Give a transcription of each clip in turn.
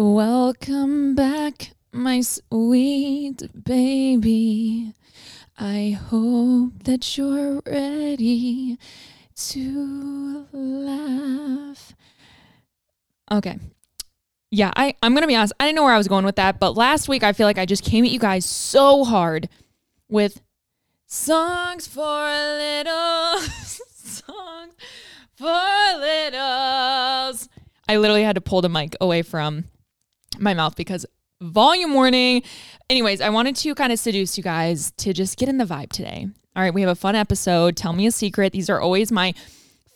Welcome back, my sweet baby. I hope that you're ready to laugh. Okay. Yeah, I, I'm going to be honest. I didn't know where I was going with that, but last week I feel like I just came at you guys so hard with songs for little songs for littles. I literally had to pull the mic away from my mouth because volume warning. Anyways, I wanted to kind of seduce you guys to just get in the vibe today. All right, we have a fun episode. Tell me a secret. These are always my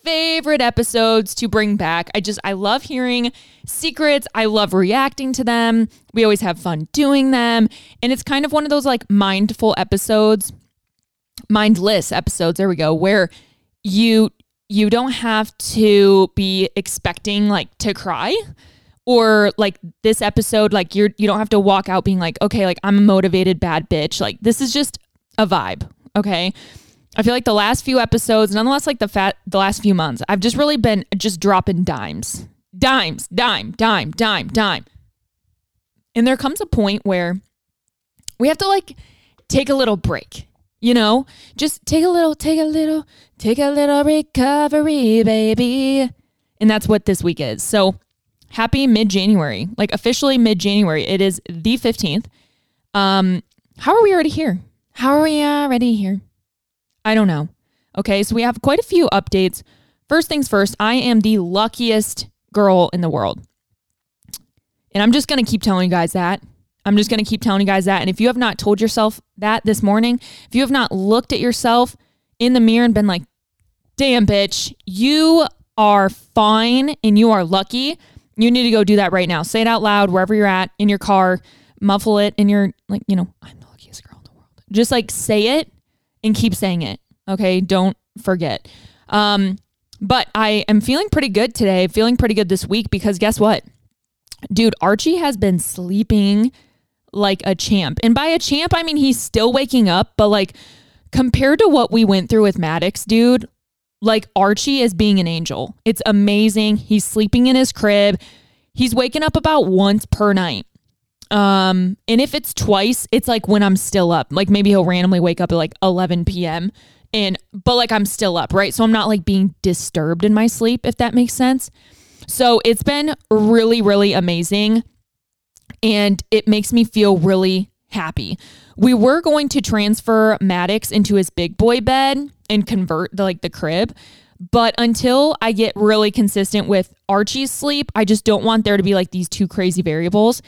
favorite episodes to bring back. I just, I love hearing secrets. I love reacting to them. We always have fun doing them. And it's kind of one of those like mindful episodes, mindless episodes. There we go, where you, you don't have to be expecting like to cry or like this episode like you're you don't have to walk out being like okay like i'm a motivated bad bitch. Like this is just a vibe okay? I feel like the last few episodes nonetheless like the fat the last few months i've just really been just dropping dimes. Dimes dime dime dime dime. And there comes a point where we have to like take a little break you know? Just take a little take a little take a little recovery baby. And that's what this week is. So happy mid January, like officially mid January. It is the 15th. Um, how are we already here? How are we already here? I don't know. Okay, so we have quite a few updates. First things first, I am the luckiest girl in the world. And I'm just going to keep telling you guys that. I'm just going to keep telling you guys that. And if you have not told yourself that this morning, if you have not looked at yourself in the mirror and been like, damn, bitch, you are fine and you are lucky you need to go do that right now. Say it out loud wherever you're at in your car, muffle it in your, like, you know, I'm the luckiest girl in the world. Just like say it and keep saying it. Okay. Don't forget. Um, but I am feeling pretty good today, feeling pretty good this week because guess what? Dude, Archie has been sleeping like a champ. And by a champ, I mean he's still waking up, but like compared to what we went through with Maddox, dude, like Archie is being an angel. It's amazing. He's sleeping in his crib. He's waking up about once per night. Um, and if it's twice, it's like when I'm still up. Like maybe he'll randomly wake up at like 11 p.m. and but like I'm still up, right? So I'm not like being disturbed in my sleep if that makes sense. So it's been really really amazing and it makes me feel really happy. We were going to transfer Maddox into his big boy bed and convert the like the crib. But until I get really consistent with Archie's sleep, I just don't want there to be like these two crazy variables.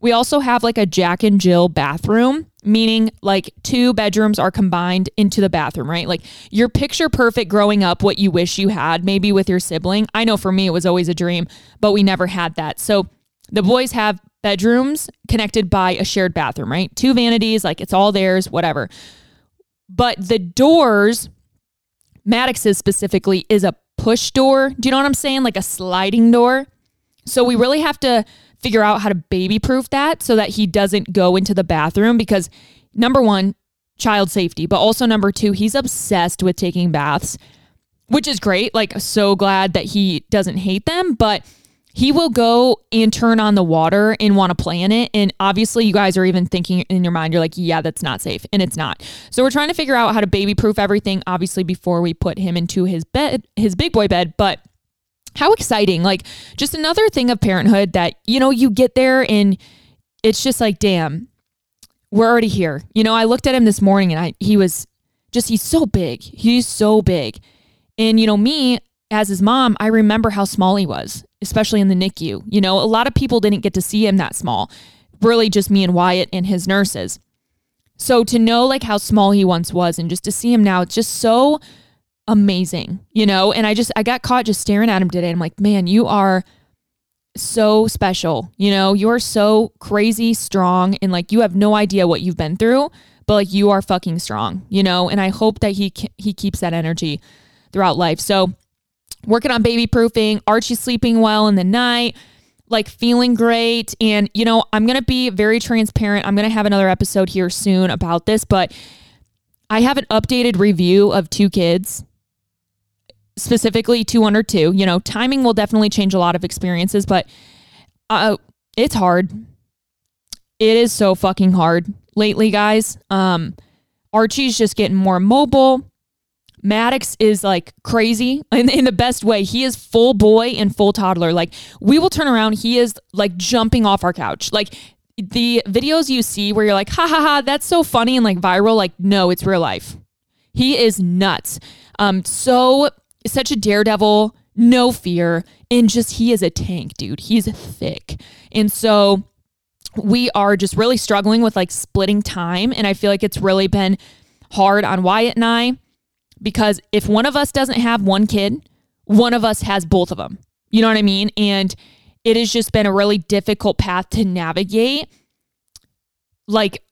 We also have like a Jack and Jill bathroom, meaning like two bedrooms are combined into the bathroom, right? Like your picture perfect growing up, what you wish you had maybe with your sibling. I know for me it was always a dream, but we never had that. So the boys have bedrooms connected by a shared bathroom, right? Two vanities, like it's all theirs, whatever. But the doors Maddox's specifically is a push door. Do you know what I'm saying? Like a sliding door. So we really have to figure out how to baby proof that so that he doesn't go into the bathroom because number one, child safety, but also number two, he's obsessed with taking baths, which is great. Like, so glad that he doesn't hate them, but he will go and turn on the water and want to play in it. And obviously, you guys are even thinking in your mind, you're like, yeah, that's not safe. And it's not. So we're trying to figure out how to baby proof everything, obviously, before we put him into his bed, his big boy bed. But how exciting. Like, just another thing of parenthood that, you know, you get there and it's just like, damn, we're already here. You know, I looked at him this morning and I, he was just, he's so big. He's so big. And, you know, me, as his mom, I remember how small he was, especially in the NICU. You know, a lot of people didn't get to see him that small, really just me and Wyatt and his nurses. So to know like how small he once was and just to see him now, it's just so amazing, you know? And I just, I got caught just staring at him today. I'm like, man, you are so special. You know, you are so crazy strong and like you have no idea what you've been through, but like you are fucking strong, you know? And I hope that he, he keeps that energy throughout life. So, working on baby proofing, Archie sleeping well in the night, like feeling great. And, you know, I'm going to be very transparent. I'm going to have another episode here soon about this, but I have an updated review of two kids, specifically two under two. You know, timing will definitely change a lot of experiences, but uh, it's hard. It is so fucking hard lately, guys. Um, Archie's just getting more mobile. Maddox is like crazy in, in the best way. He is full boy and full toddler. Like we will turn around, he is like jumping off our couch. Like the videos you see where you're like, ha ha ha, that's so funny and like viral. Like, no, it's real life. He is nuts. Um, so such a daredevil, no fear, and just he is a tank, dude. He's thick. And so we are just really struggling with like splitting time. And I feel like it's really been hard on Wyatt and I because if one of us doesn't have one kid, one of us has both of them. You know what I mean? And it has just been a really difficult path to navigate like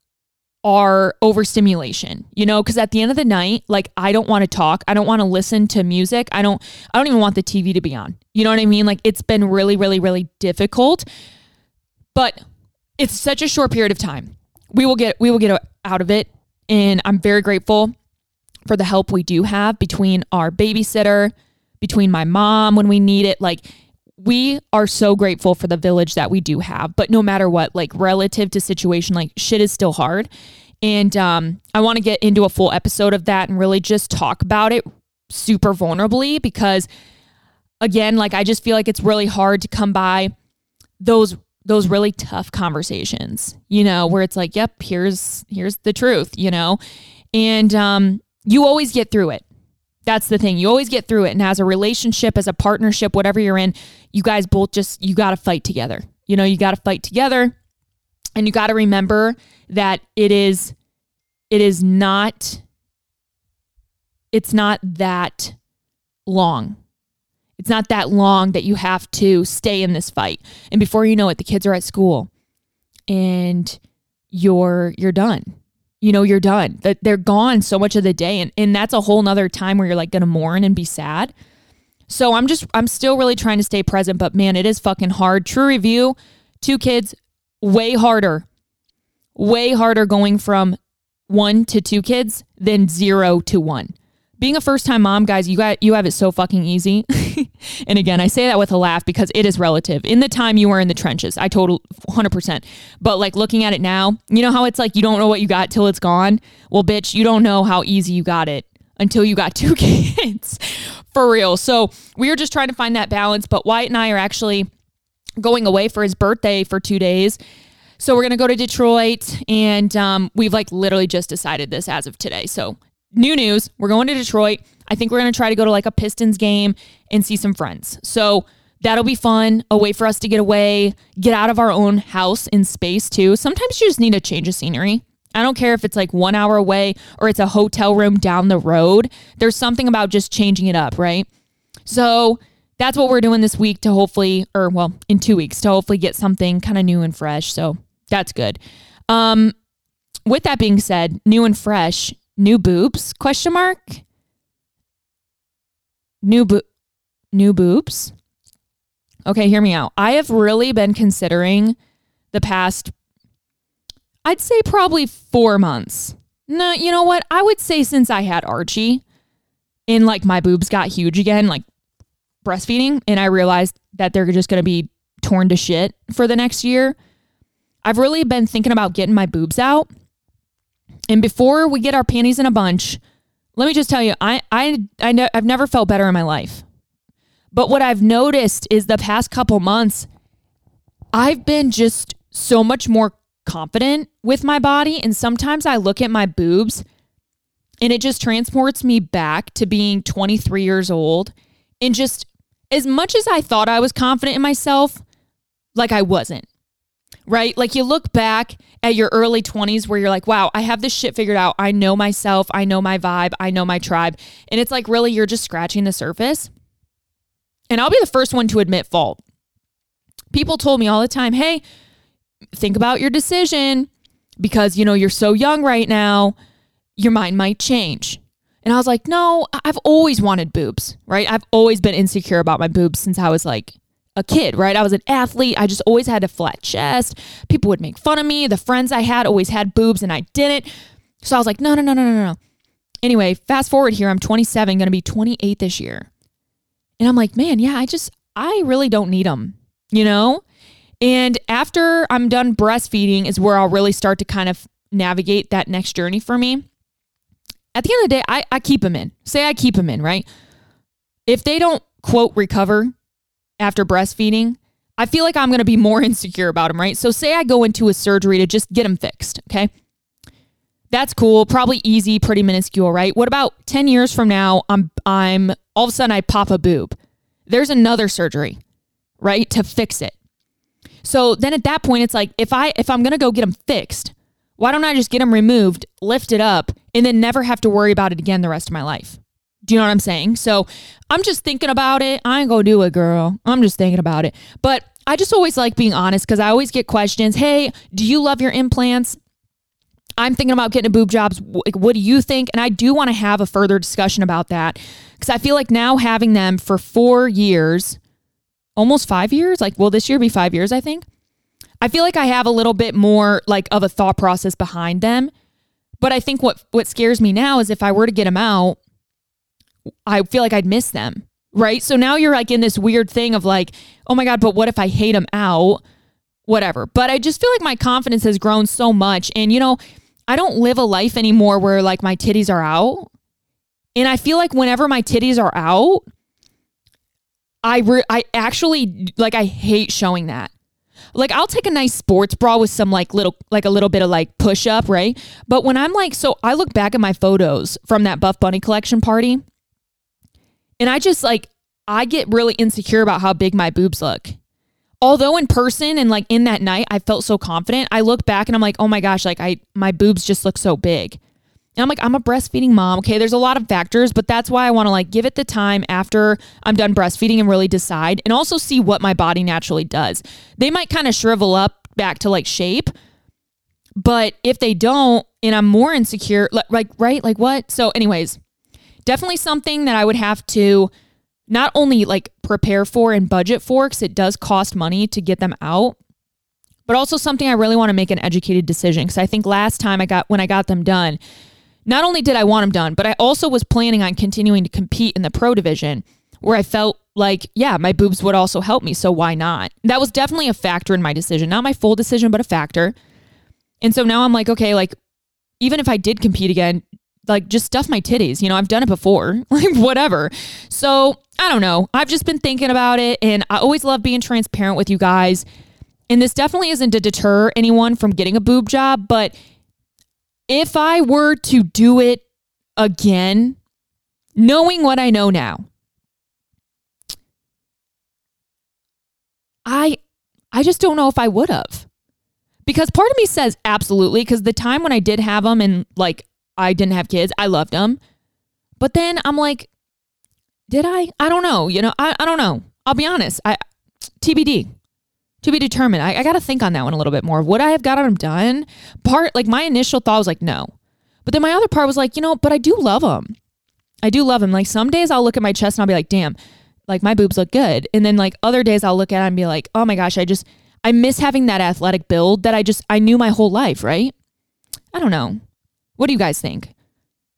our overstimulation, you know, because at the end of the night, like I don't want to talk. I don't want to listen to music. I don't I don't even want the TV to be on. You know what I mean? Like it's been really, really, really difficult. But it's such a short period of time. We will get we will get out of it. And I'm very grateful for the help we do have between our babysitter, between my mom when we need it. Like we are so grateful for the village that we do have. But no matter what, like relative to situation, like shit is still hard. And um, I want to get into a full episode of that and really just talk about it super vulnerably because again, like I just feel like it's really hard to come by those those really tough conversations, you know, where it's like, yep, here's here's the truth, you know. And um you always get through it. That's the thing. You always get through it. And as a relationship, as a partnership, whatever you're in, you guys both just, you got to fight together. You know, you got to fight together. And you got to remember that it is, it is not, it's not that long. It's not that long that you have to stay in this fight. And before you know it, the kids are at school and you're you're done you know, you're done. That they're gone so much of the day. And, and that's a whole nother time where you're like gonna mourn and be sad. So I'm just I'm still really trying to stay present, but man, it is fucking hard. True review, two kids, way harder. Way harder going from one to two kids than zero to one being a first time mom, guys, you got you have it so fucking easy. and again, I say that with a laugh because it is relative. In the time you were in the trenches, I total 100%. But like looking at it now, you know how it's like you don't know what you got till it's gone? Well, bitch, you don't know how easy you got it until you got two kids. For real. So, we are just trying to find that balance, but Wyatt and I are actually going away for his birthday for 2 days. So we're gonna go to Detroit, and um, we've like literally just decided this as of today. So new news. We're going to Detroit. I think we're going to try to go to like a Pistons game and see some friends. So that'll be fun. A way for us to get away, get out of our own house in space too. Sometimes you just need a change of scenery. I don't care if it's like one hour away or it's a hotel room down the road. There's something about just changing it up, right? So that's what we're doing this week to hopefully, or well, in two weeks to hopefully get something kind of new and fresh. So that's good. Um, with that being said, new and fresh, New boobs? Question mark. New bo- new boobs. Okay, hear me out. I have really been considering the past I'd say probably 4 months. No, you know what? I would say since I had Archie and like my boobs got huge again like breastfeeding and I realized that they're just going to be torn to shit for the next year. I've really been thinking about getting my boobs out and before we get our panties in a bunch, let me just tell you, I I I know I've never felt better in my life. But what I've noticed is the past couple months, I've been just so much more confident with my body. And sometimes I look at my boobs and it just transports me back to being 23 years old. And just as much as I thought I was confident in myself, like I wasn't right? Like you look back at your early 20s where you're like, wow, I have this shit figured out. I know myself. I know my vibe. I know my tribe. And it's like, really, you're just scratching the surface. And I'll be the first one to admit fault. People told me all the time, hey, think about your decision because, you know, you're so young right now. Your mind might change. And I was like, no, I've always wanted boobs, right? I've always been insecure about my boobs since I was like a kid, right? I was an athlete. I just always had a flat chest. People would make fun of me. The friends I had always had boobs and I didn't. So I was like, no, no, no, no, no, no. Anyway, fast forward here. I'm 27, going to be 28 this year. And I'm like, man, yeah, I just, I really don't need them, you know? And after I'm done breastfeeding is where I'll really start to kind of navigate that next journey for me. At the end of the day, I, I keep them in. Say I keep them in, right? If they don't quote recover after breastfeeding, I feel like I'm going to be more insecure about them, right? So say I go into a surgery to just get them fixed, okay? That's cool, probably easy, pretty minuscule, right? What about 10 years from now I'm I'm all of a sudden I pop a boob. There's another surgery, right? To fix it. So then at that point it's like if I if I'm going to go get them fixed, why don't I just get them removed, lift it up, and then never have to worry about it again the rest of my life? Do you know what I'm saying? So I'm just thinking about it. I ain't gonna do it, girl. I'm just thinking about it. But I just always like being honest because I always get questions. Hey, do you love your implants? I'm thinking about getting a boob jobs. What do you think? And I do want to have a further discussion about that because I feel like now having them for four years, almost five years, like, will this year be five years? I think. I feel like I have a little bit more like of a thought process behind them. But I think what what scares me now is if I were to get them out, I feel like I'd miss them. Right. So now you're like in this weird thing of like, oh my God, but what if I hate them out? Whatever. But I just feel like my confidence has grown so much. And, you know, I don't live a life anymore where like my titties are out. And I feel like whenever my titties are out, I re- I actually like I hate showing that. Like I'll take a nice sports bra with some like little like a little bit of like push up, right? But when I'm like so I look back at my photos from that Buff Bunny collection party and I just like, I get really insecure about how big my boobs look. Although in person and like in that night, I felt so confident. I look back and I'm like, oh my gosh, like I, my boobs just look so big. And I'm like, I'm a breastfeeding mom. Okay, there's a lot of factors, but that's why I want to like give it the time after I'm done breastfeeding and really decide and also see what my body naturally does. They might kind of shrivel up back to like shape, but if they don't and I'm more insecure, like, right? Like what? So, anyways, definitely something that I would have to not only like prepare for and budget for because it does cost money to get them out but also something I really want to make an educated decision because I think last time I got when I got them done not only did I want them done but I also was planning on continuing to compete in the pro division where I felt like yeah my boobs would also help me so why not? That was definitely a factor in my decision not my full decision but a factor. And so now I'm like okay like even if I did compete again like just stuff my titties. You know, I've done it before, like whatever. So I don't know. I've just been thinking about it and I always love being transparent with you guys. And this definitely isn't to deter anyone from getting a boob job, but if I were to do it again, knowing what I know now, I I just don't know if I would have. Because part of me says absolutely because the time when I did have them and like I didn't have kids. I loved them. But then I'm like, did I? I don't know. You know, I, I don't know. I'll be honest. I TBD. To be determined. I, I got to think on that one a little bit more. Would I have gotten them done? Part like my initial thought was like no, but then my other part was like you know, but I do love them. I do love them. Like some days I'll look at my chest and I'll be like, damn, like my boobs look good. And then like other days I'll look at it and be like, oh my gosh, I just I miss having that athletic build that I just I knew my whole life, right? I don't know. What do you guys think?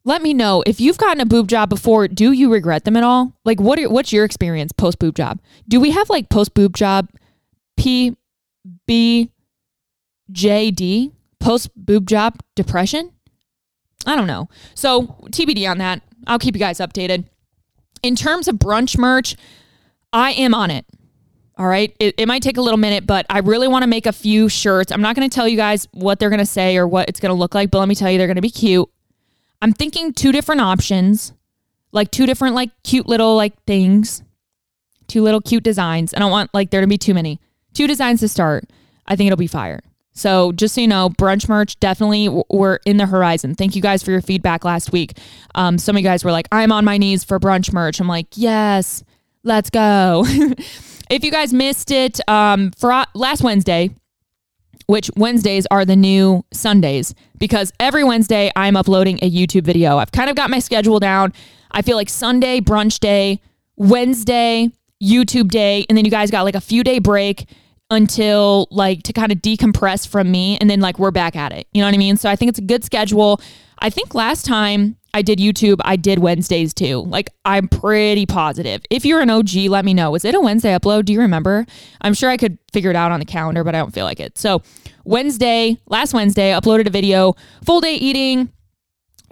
Let me know if you've gotten a boob job before. Do you regret them at all? Like, what are, what's your experience post boob job? Do we have like post boob job P B J D post boob job depression? I don't know. So TBD on that. I'll keep you guys updated. In terms of brunch merch, I am on it. All right. It, it might take a little minute, but I really want to make a few shirts. I'm not going to tell you guys what they're going to say or what it's going to look like, but let me tell you, they're going to be cute. I'm thinking two different options, like two different, like cute little, like things, two little cute designs. I don't want like there to be too many. Two designs to start. I think it'll be fire. So just so you know, brunch merch definitely were in the horizon. Thank you guys for your feedback last week. Um, some of you guys were like, "I'm on my knees for brunch merch." I'm like, "Yes, let's go." If you guys missed it, um, for last Wednesday, which Wednesdays are the new Sundays because every Wednesday I'm uploading a YouTube video. I've kind of got my schedule down. I feel like Sunday, brunch day, Wednesday, YouTube day, and then you guys got like a few day break until like to kind of decompress from me and then like we're back at it. You know what I mean? So I think it's a good schedule. I think last time I did YouTube. I did Wednesdays too. Like I'm pretty positive. If you're an OG, let me know. Was it a Wednesday upload? Do you remember? I'm sure I could figure it out on the calendar, but I don't feel like it. So Wednesday, last Wednesday, uploaded a video, full day eating,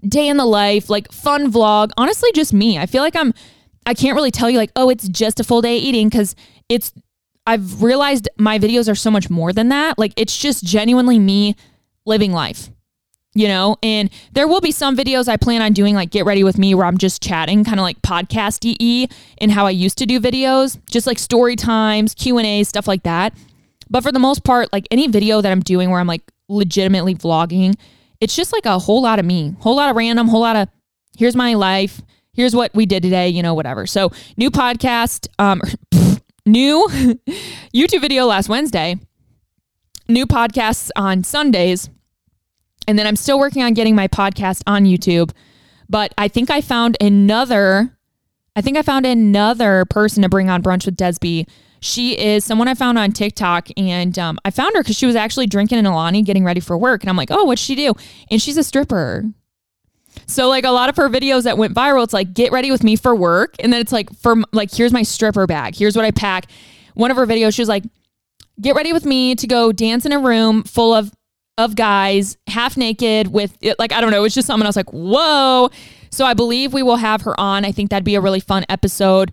day in the life, like fun vlog. Honestly, just me. I feel like I'm I can't really tell you like, oh, it's just a full day eating because it's I've realized my videos are so much more than that. Like it's just genuinely me living life you know? And there will be some videos i plan on doing like get ready with me where i'm just chatting kind of like podcast e and how i used to do videos just like story times q and a stuff like that. But for the most part like any video that i'm doing where i'm like legitimately vlogging it's just like a whole lot of me whole lot of random whole lot of here's my life here's what we did today you know whatever. So new podcast um new youtube video last wednesday. New podcasts on sundays and then I'm still working on getting my podcast on YouTube. But I think I found another, I think I found another person to bring on Brunch with Desby. She is someone I found on TikTok, and um, I found her because she was actually drinking in Alani, getting ready for work. And I'm like, oh, what'd she do? And she's a stripper. So like a lot of her videos that went viral, it's like get ready with me for work, and then it's like for like here's my stripper bag, here's what I pack. One of her videos, she was like, get ready with me to go dance in a room full of of guys half naked with like I don't know, it's just something I was like, whoa. So I believe we will have her on. I think that'd be a really fun episode.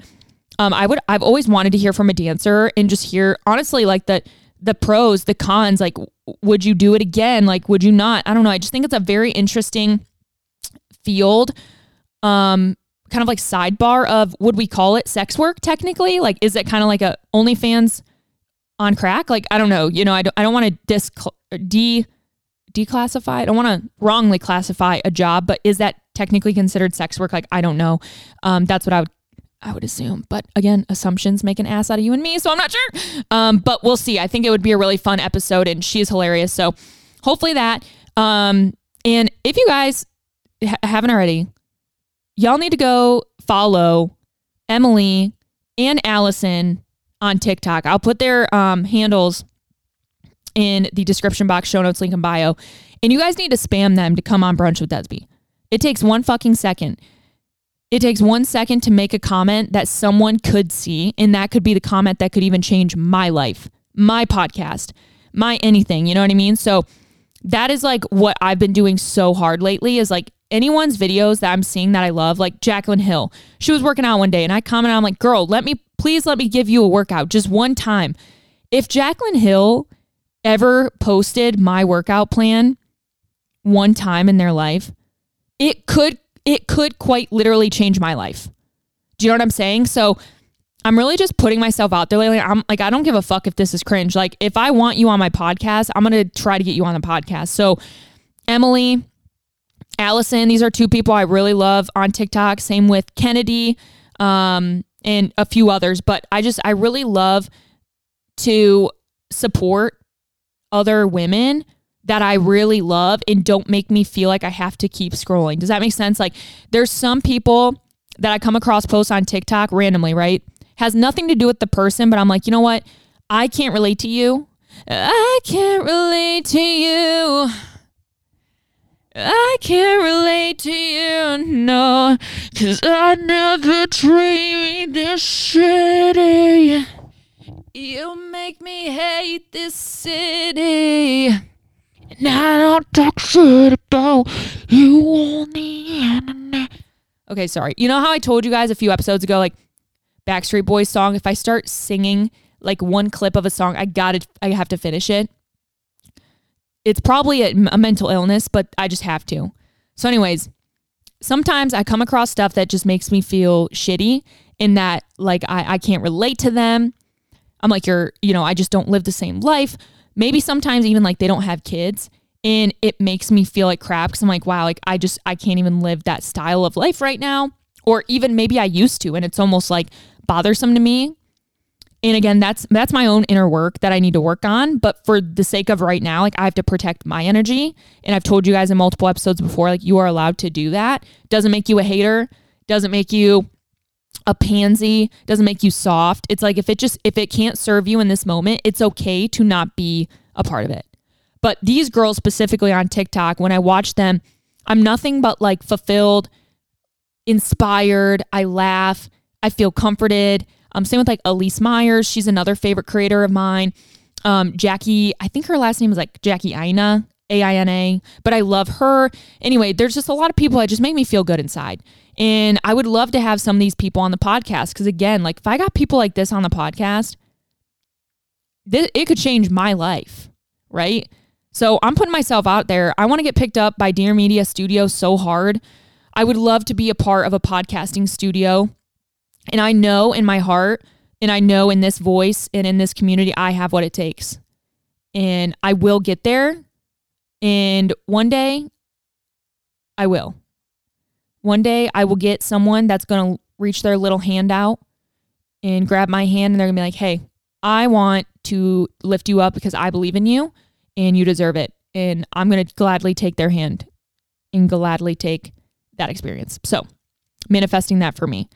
Um, I would I've always wanted to hear from a dancer and just hear honestly like the the pros, the cons, like would you do it again? Like would you not? I don't know. I just think it's a very interesting field. Um kind of like sidebar of would we call it sex work technically? Like is it kind of like a OnlyFans on crack? Like I don't know. You know, I don't I don't want to dis de declassify. I don't want to wrongly classify a job, but is that technically considered sex work? Like I don't know. Um, that's what I would I would assume. But again, assumptions make an ass out of you and me, so I'm not sure. Um, but we'll see. I think it would be a really fun episode, and she's hilarious. So hopefully that. Um, and if you guys ha- haven't already, y'all need to go follow Emily and Allison on TikTok. I'll put their um, handles in the description box, show notes, link in bio. And you guys need to spam them to come on brunch with Desby. It takes one fucking second. It takes one second to make a comment that someone could see, and that could be the comment that could even change my life, my podcast, my anything. You know what I mean? So that is like what I've been doing so hard lately is like anyone's videos that I'm seeing that I love, like Jaclyn Hill. She was working out one day and I commented, I'm like, girl, let me, please let me give you a workout just one time. If Jaclyn Hill ever posted my workout plan one time in their life, it could it could quite literally change my life. Do you know what I'm saying? So I'm really just putting myself out there lately. I'm like, I don't give a fuck if this is cringe. Like, if I want you on my podcast, I'm gonna try to get you on the podcast. So, Emily, Allison, these are two people I really love on TikTok. Same with Kennedy, um, and a few others. But I just I really love to support other women that I really love and don't make me feel like I have to keep scrolling. Does that make sense? Like there's some people that I come across posts on TikTok randomly, right? Has nothing to do with the person, but I'm like, you know what? I can't relate to you. I can't relate to you. I can't relate to you, no, cause I never dreamed this city. You make me hate this city. And I don't talk shit about you on the internet. Okay, sorry. You know how I told you guys a few episodes ago, like Backstreet Boys song, if I start singing like one clip of a song, I got it. I have to finish it. It's probably a, a mental illness, but I just have to. So, anyways, sometimes I come across stuff that just makes me feel shitty in that like I, I can't relate to them I'm like, you're, you know, I just don't live the same life. Maybe sometimes even like they don't have kids and it makes me feel like crap because I'm like, wow, like I just, I can't even live that style of life right now. Or even maybe I used to and it's almost like bothersome to me. And again, that's that's my own inner work that I need to work on. But for the sake of right now, like I have to protect my energy. And I've told you guys in multiple episodes before, like you are allowed to do that. Doesn't make you a hater, doesn't make you a pansy doesn't make you soft. It's like if it just if it can't serve you in this moment, it's okay to not be a part of it. But these girls specifically on TikTok, when I watch them, I'm nothing but like fulfilled, inspired. I laugh. I feel comforted. Um, same with like Elyse Myers. She's another favorite creator of mine. Um, Jackie, I think her last name is like Jackie Aina, A I N A, but I love her. Anyway, there's just a lot of people that just make me feel good inside. And I would love to have some of these people on the podcast because, again, like if I got people like this on the podcast, this, it could change my life, right? So I'm putting myself out there. I want to get picked up by Dear Media Studio so hard. I would love to be a part of a podcasting studio. And I know in my heart, and I know in this voice and in this community, I have what it takes. And I will get there. And one day, I will. One day I will get someone that's going to reach their little hand out and grab my hand and they're going to be like, hey, I want to lift you up because I believe in you and you deserve it. And I'm going to gladly take their hand and gladly take that experience. So, manifesting that for me.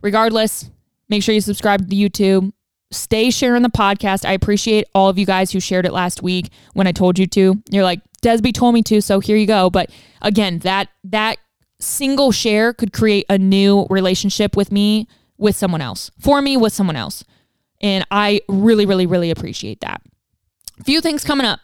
Regardless, make sure you subscribe to YouTube. Stay sharing the podcast. I appreciate all of you guys who shared it last week when I told you to. You're like, Desby told me to, so here you go. But again, that that single share could create a new relationship with me with someone else, for me with someone else. And I really, really, really appreciate that. A few things coming up.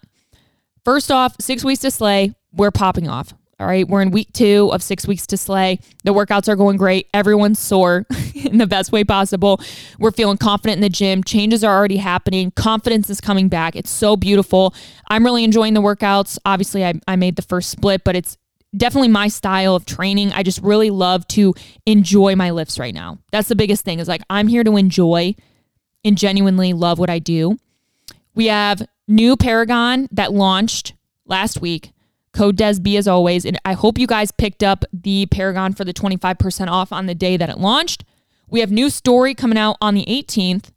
First off, six weeks to slay, we're popping off. All right, we're in week two of six weeks to slay. The workouts are going great. Everyone's sore in the best way possible. We're feeling confident in the gym. Changes are already happening. Confidence is coming back. It's so beautiful. I'm really enjoying the workouts. Obviously, I, I made the first split, but it's definitely my style of training. I just really love to enjoy my lifts right now. That's the biggest thing is like I'm here to enjoy and genuinely love what I do. We have new Paragon that launched last week. Code DESB as always. And I hope you guys picked up the Paragon for the 25% off on the day that it launched. We have new story coming out on the 18th.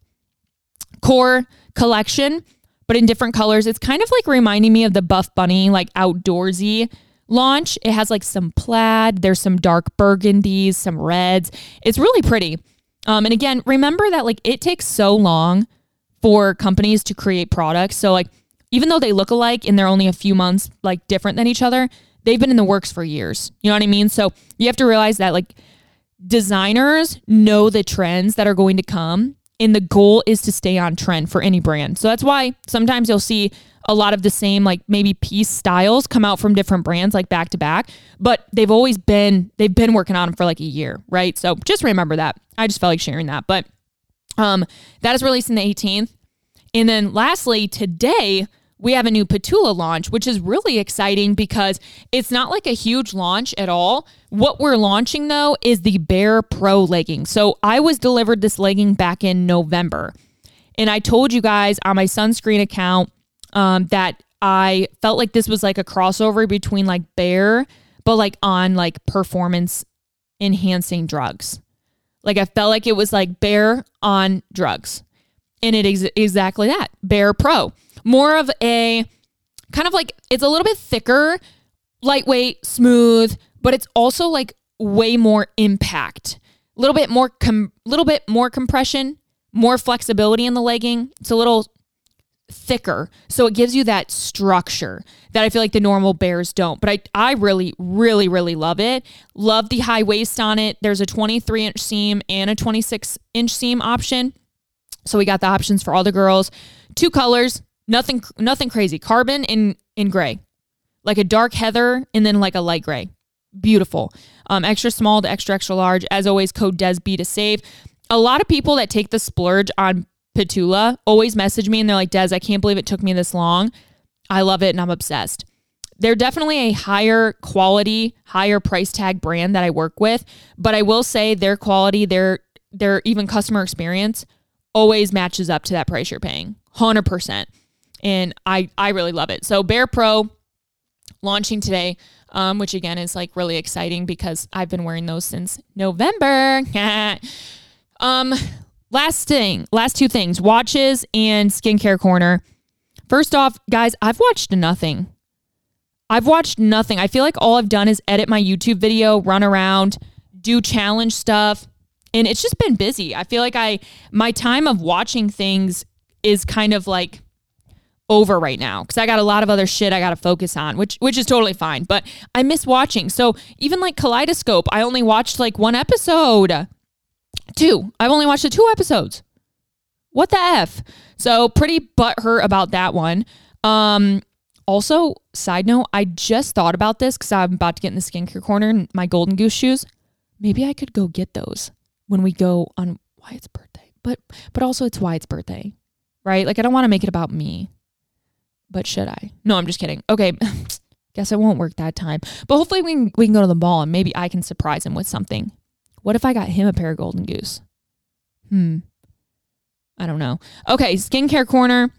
Core collection, but in different colors. It's kind of like reminding me of the Buff Bunny, like outdoorsy launch. It has like some plaid, there's some dark burgundies, some reds. It's really pretty. Um, and again, remember that like it takes so long for companies to create products. So like even though they look alike and they're only a few months like different than each other, they've been in the works for years. You know what I mean? So you have to realize that like designers know the trends that are going to come and the goal is to stay on trend for any brand. So that's why sometimes you'll see a lot of the same like maybe piece styles come out from different brands like back to back, but they've always been they've been working on them for like a year, right? So just remember that. I just felt like sharing that. But um that is released in the 18th. And then lastly, today we have a new Petula launch, which is really exciting because it's not like a huge launch at all. What we're launching though is the Bare Pro legging. So I was delivered this legging back in November. And I told you guys on my sunscreen account um, that I felt like this was like a crossover between like Bare, but like on like performance enhancing drugs. Like I felt like it was like Bare on drugs. And it is exactly that Bare Pro. More of a kind of like it's a little bit thicker, lightweight, smooth, but it's also like way more impact. A little bit more com- little bit more compression, more flexibility in the legging. It's a little thicker. So it gives you that structure that I feel like the normal bears don't. But I, I really, really, really love it. Love the high waist on it. There's a 23 inch seam and a 26 inch seam option. So we got the options for all the girls. Two colors, nothing nothing crazy. Carbon in in gray. Like a dark heather and then like a light gray. Beautiful. Um, extra small to extra extra large. As always, code DESB to save. A lot of people that take the splurge on Petula always message me and they're like, Des, I can't believe it took me this long. I love it and I'm obsessed. They're definitely a higher quality, higher price tag brand that I work with, but I will say their quality, their their even customer experience always matches up to that price you're paying. 100%. And I I really love it. So Bare Pro launching today, um, which again is like really exciting because I've been wearing those since November. um, Last thing, last two things watches and skincare corner. First off, guys, I've watched nothing. I've watched nothing. I feel like all I've done is edit my YouTube video, run around, do challenge stuff, and it's just been busy. I feel like I my time of watching things is kind of like over right now because I got a lot of other shit I got to focus on, which which is totally fine. But I miss watching. So even like Kaleidoscope, I only watched like one episode. Two. I've only watched the two episodes. What the f? So pretty butthurt about that one. Um. Also, side note, I just thought about this because I'm about to get in the skincare corner. And my golden goose shoes. Maybe I could go get those when we go on Wyatt's birthday. But but also it's Wyatt's birthday, right? Like I don't want to make it about me. But should I? No, I'm just kidding. Okay, guess it won't work that time. But hopefully we can, we can go to the mall and maybe I can surprise him with something. What if I got him a pair of golden goose? Hmm. I don't know. Okay, skincare corner.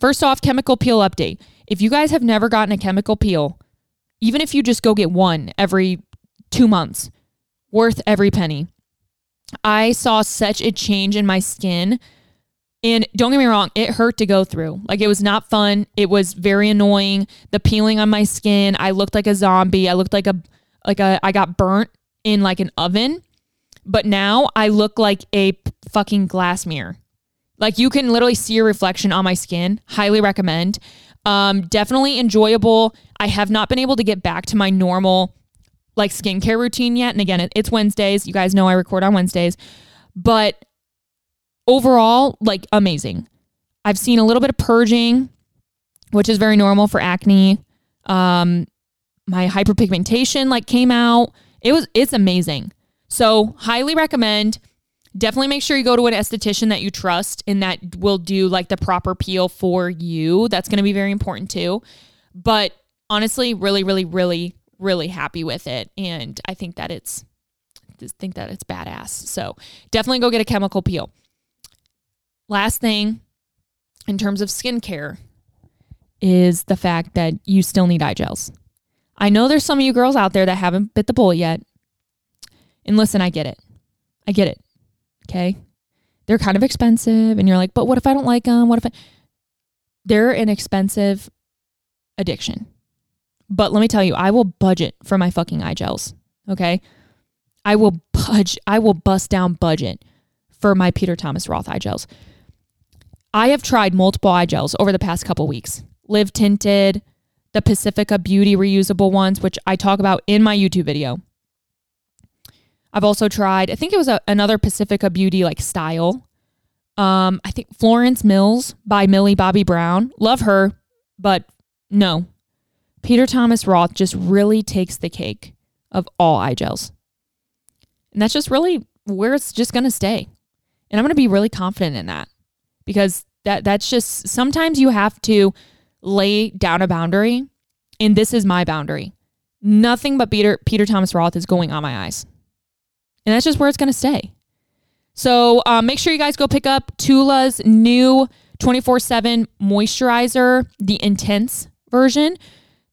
First off, chemical peel update. If you guys have never gotten a chemical peel, even if you just go get one every two months, worth every penny. I saw such a change in my skin. And don't get me wrong, it hurt to go through. Like it was not fun. It was very annoying. The peeling on my skin, I looked like a zombie. I looked like a like a I got burnt in like an oven. But now I look like a fucking glass mirror. Like you can literally see a reflection on my skin. Highly recommend. Um, definitely enjoyable. I have not been able to get back to my normal like skincare routine yet. And again, it's Wednesdays. You guys know I record on Wednesdays. But overall, like amazing. I've seen a little bit of purging, which is very normal for acne. Um, my hyperpigmentation like came out. It was it's amazing. So highly recommend. Definitely make sure you go to an esthetician that you trust and that will do like the proper peel for you. That's going to be very important too. But honestly, really, really, really really happy with it. And I think that it's think that it's badass. So definitely go get a chemical peel. Last thing in terms of skincare is the fact that you still need eye gels. I know there's some of you girls out there that haven't bit the bullet yet. And listen, I get it. I get it. Okay. They're kind of expensive. And you're like, but what if I don't like them? What if I. They're an expensive addiction. But let me tell you, I will budget for my fucking eye gels. Okay. I will budge, I will bust down budget for my Peter Thomas Roth eye gels. I have tried multiple eye gels over the past couple weeks. Live tinted, the Pacifica Beauty reusable ones, which I talk about in my YouTube video. I've also tried, I think it was a, another Pacifica Beauty like style. Um, I think Florence Mills by Millie Bobby Brown. Love her, but no, Peter Thomas Roth just really takes the cake of all eye gels. And that's just really where it's just going to stay. And I'm going to be really confident in that because that that's just sometimes you have to lay down a boundary and this is my boundary. Nothing but Peter Peter Thomas Roth is going on my eyes. And that's just where it's going to stay. So um, make sure you guys go pick up Tula's new 24 7 moisturizer, the intense version.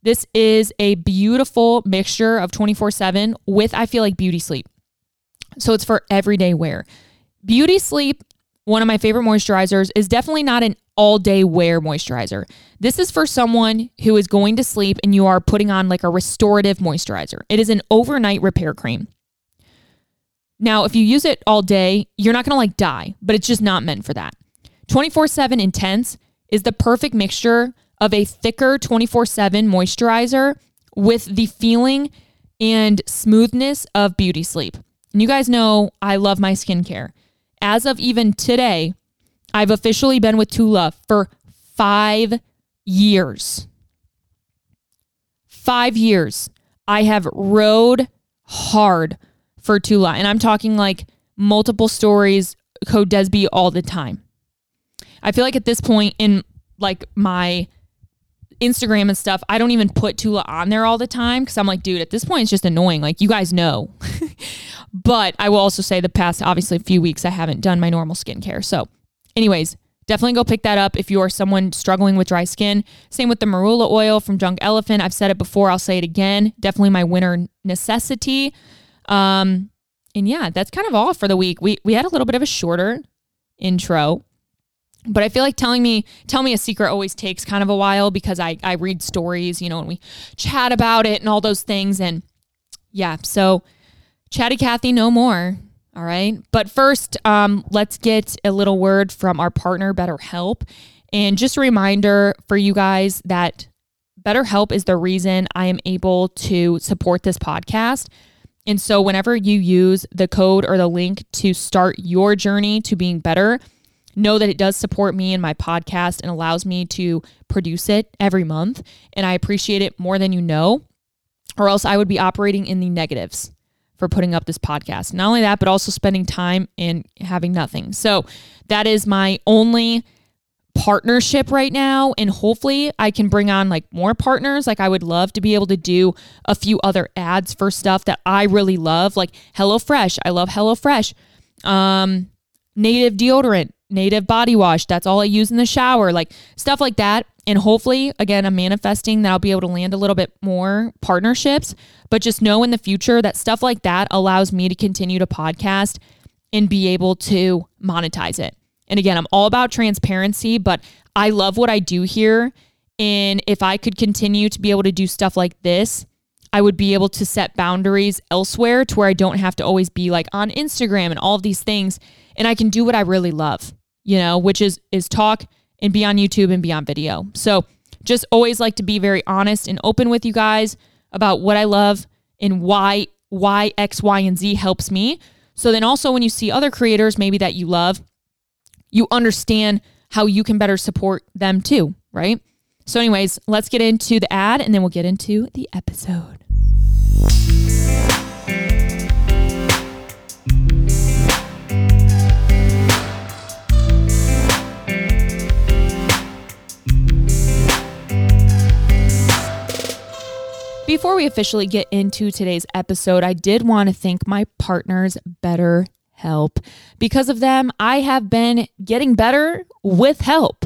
This is a beautiful mixture of 24 7 with, I feel like, beauty sleep. So it's for everyday wear. Beauty sleep, one of my favorite moisturizers, is definitely not an all day wear moisturizer. This is for someone who is going to sleep and you are putting on like a restorative moisturizer. It is an overnight repair cream. Now, if you use it all day, you're not to like die, but it's just not meant for that. 24 7 Intense is the perfect mixture of a thicker 24 7 moisturizer with the feeling and smoothness of beauty sleep. And you guys know I love my skincare. As of even today, I've officially been with Tula for five years. Five years. I have rode hard for Tula. And I'm talking like multiple stories, code Desby all the time. I feel like at this point in like my Instagram and stuff, I don't even put Tula on there all the time because I'm like, dude, at this point, it's just annoying. Like, you guys know. but I will also say the past, obviously, a few weeks, I haven't done my normal skincare. So, anyways, definitely go pick that up if you are someone struggling with dry skin. Same with the marula oil from Drunk Elephant. I've said it before, I'll say it again. Definitely my winter necessity. Um, and yeah, that's kind of all for the week. We we had a little bit of a shorter intro but I feel like telling me tell me a secret always takes kind of a while because I I read stories, you know, and we chat about it and all those things and yeah, so chatty Cathy no more. All right. But first, um, let's get a little word from our partner, BetterHelp. And just a reminder for you guys that BetterHelp is the reason I am able to support this podcast. And so, whenever you use the code or the link to start your journey to being better, know that it does support me and my podcast and allows me to produce it every month. And I appreciate it more than you know, or else I would be operating in the negatives for putting up this podcast. Not only that, but also spending time and having nothing. So, that is my only partnership right now and hopefully I can bring on like more partners. Like I would love to be able to do a few other ads for stuff that I really love like HelloFresh. I love HelloFresh. Um native deodorant native body wash that's all I use in the shower like stuff like that. And hopefully again I'm manifesting that I'll be able to land a little bit more partnerships. But just know in the future that stuff like that allows me to continue to podcast and be able to monetize it and again, I'm all about transparency, but I love what I do here. And if I could continue to be able to do stuff like this, I would be able to set boundaries elsewhere to where I don't have to always be like on Instagram and all of these things. And I can do what I really love, you know, which is is talk and be on YouTube and be on video. So just always like to be very honest and open with you guys about what I love and why why X, Y, and Z helps me. So then also when you see other creators maybe that you love, you understand how you can better support them too, right? So, anyways, let's get into the ad and then we'll get into the episode. Before we officially get into today's episode, I did want to thank my partners, Better help. Because of them, I have been getting better with help.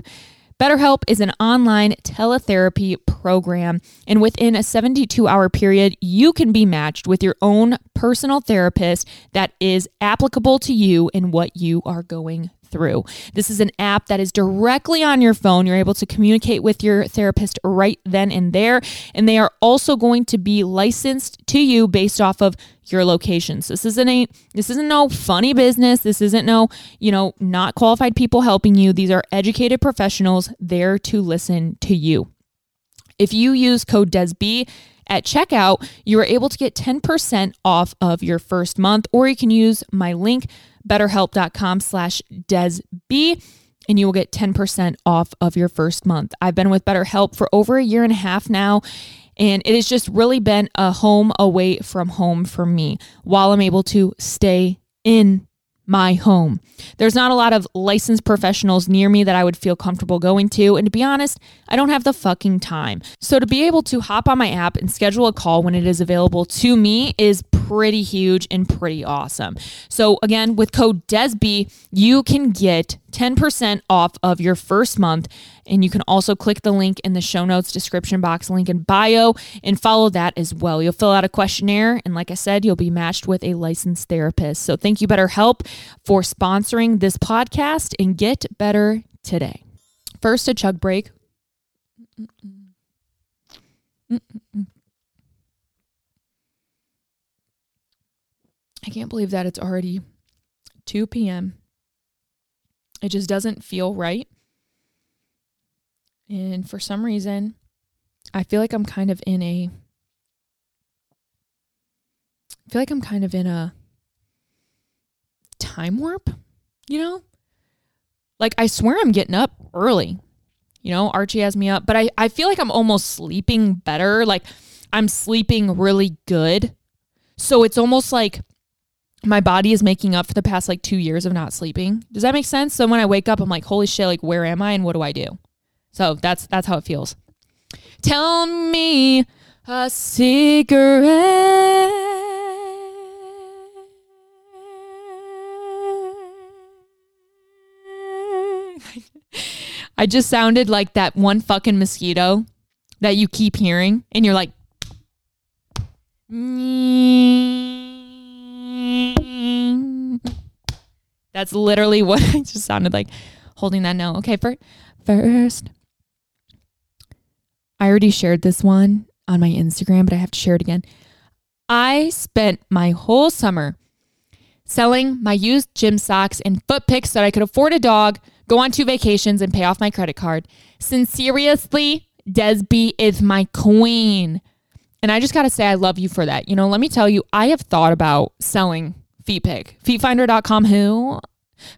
BetterHelp is an online teletherapy program, and within a 72 hour period, you can be matched with your own personal therapist that is applicable to you and what you are going through. This is an app that is directly on your phone. You're able to communicate with your therapist right then and there. And they are also going to be licensed to you based off of your locations. This isn't a this isn't no funny business. This isn't no, you know, not qualified people helping you. These are educated professionals there to listen to you. If you use code DESB at checkout, you are able to get 10% off of your first month, or you can use my link betterhelp.com slash desb and you will get 10% off of your first month. I've been with BetterHelp for over a year and a half now, and it has just really been a home away from home for me while I'm able to stay in my home. There's not a lot of licensed professionals near me that I would feel comfortable going to. And to be honest, I don't have the fucking time. So to be able to hop on my app and schedule a call when it is available to me is pretty huge and pretty awesome. So again, with code DESB, you can get 10% off of your first month. And you can also click the link in the show notes description box, link in bio, and follow that as well. You'll fill out a questionnaire. And like I said, you'll be matched with a licensed therapist. So thank you, BetterHelp, for sponsoring this podcast and get better today. First, a chug break. Mm-mm. Mm-mm. I can't believe that it's already 2 p.m. It just doesn't feel right. And for some reason, I feel like I'm kind of in a I feel like I'm kind of in a time warp, you know? Like I swear I'm getting up early. You know, Archie has me up, but I, I feel like I'm almost sleeping better. Like I'm sleeping really good. So it's almost like my body is making up for the past like two years of not sleeping. Does that make sense? So when I wake up, I'm like, holy shit, like where am I and what do I do? So that's that's how it feels. Tell me a secret. I just sounded like that one fucking mosquito that you keep hearing, and you're like, that's literally what I just sounded like holding that note. Okay, for, first, I already shared this one on my Instagram, but I have to share it again. I spent my whole summer selling my used gym socks and foot picks so that I could afford a dog, go on two vacations, and pay off my credit card. Sincerely, Desby is my queen. And I just got to say, I love you for that. You know, let me tell you, I have thought about selling feet pick. Feetfinder.com, who?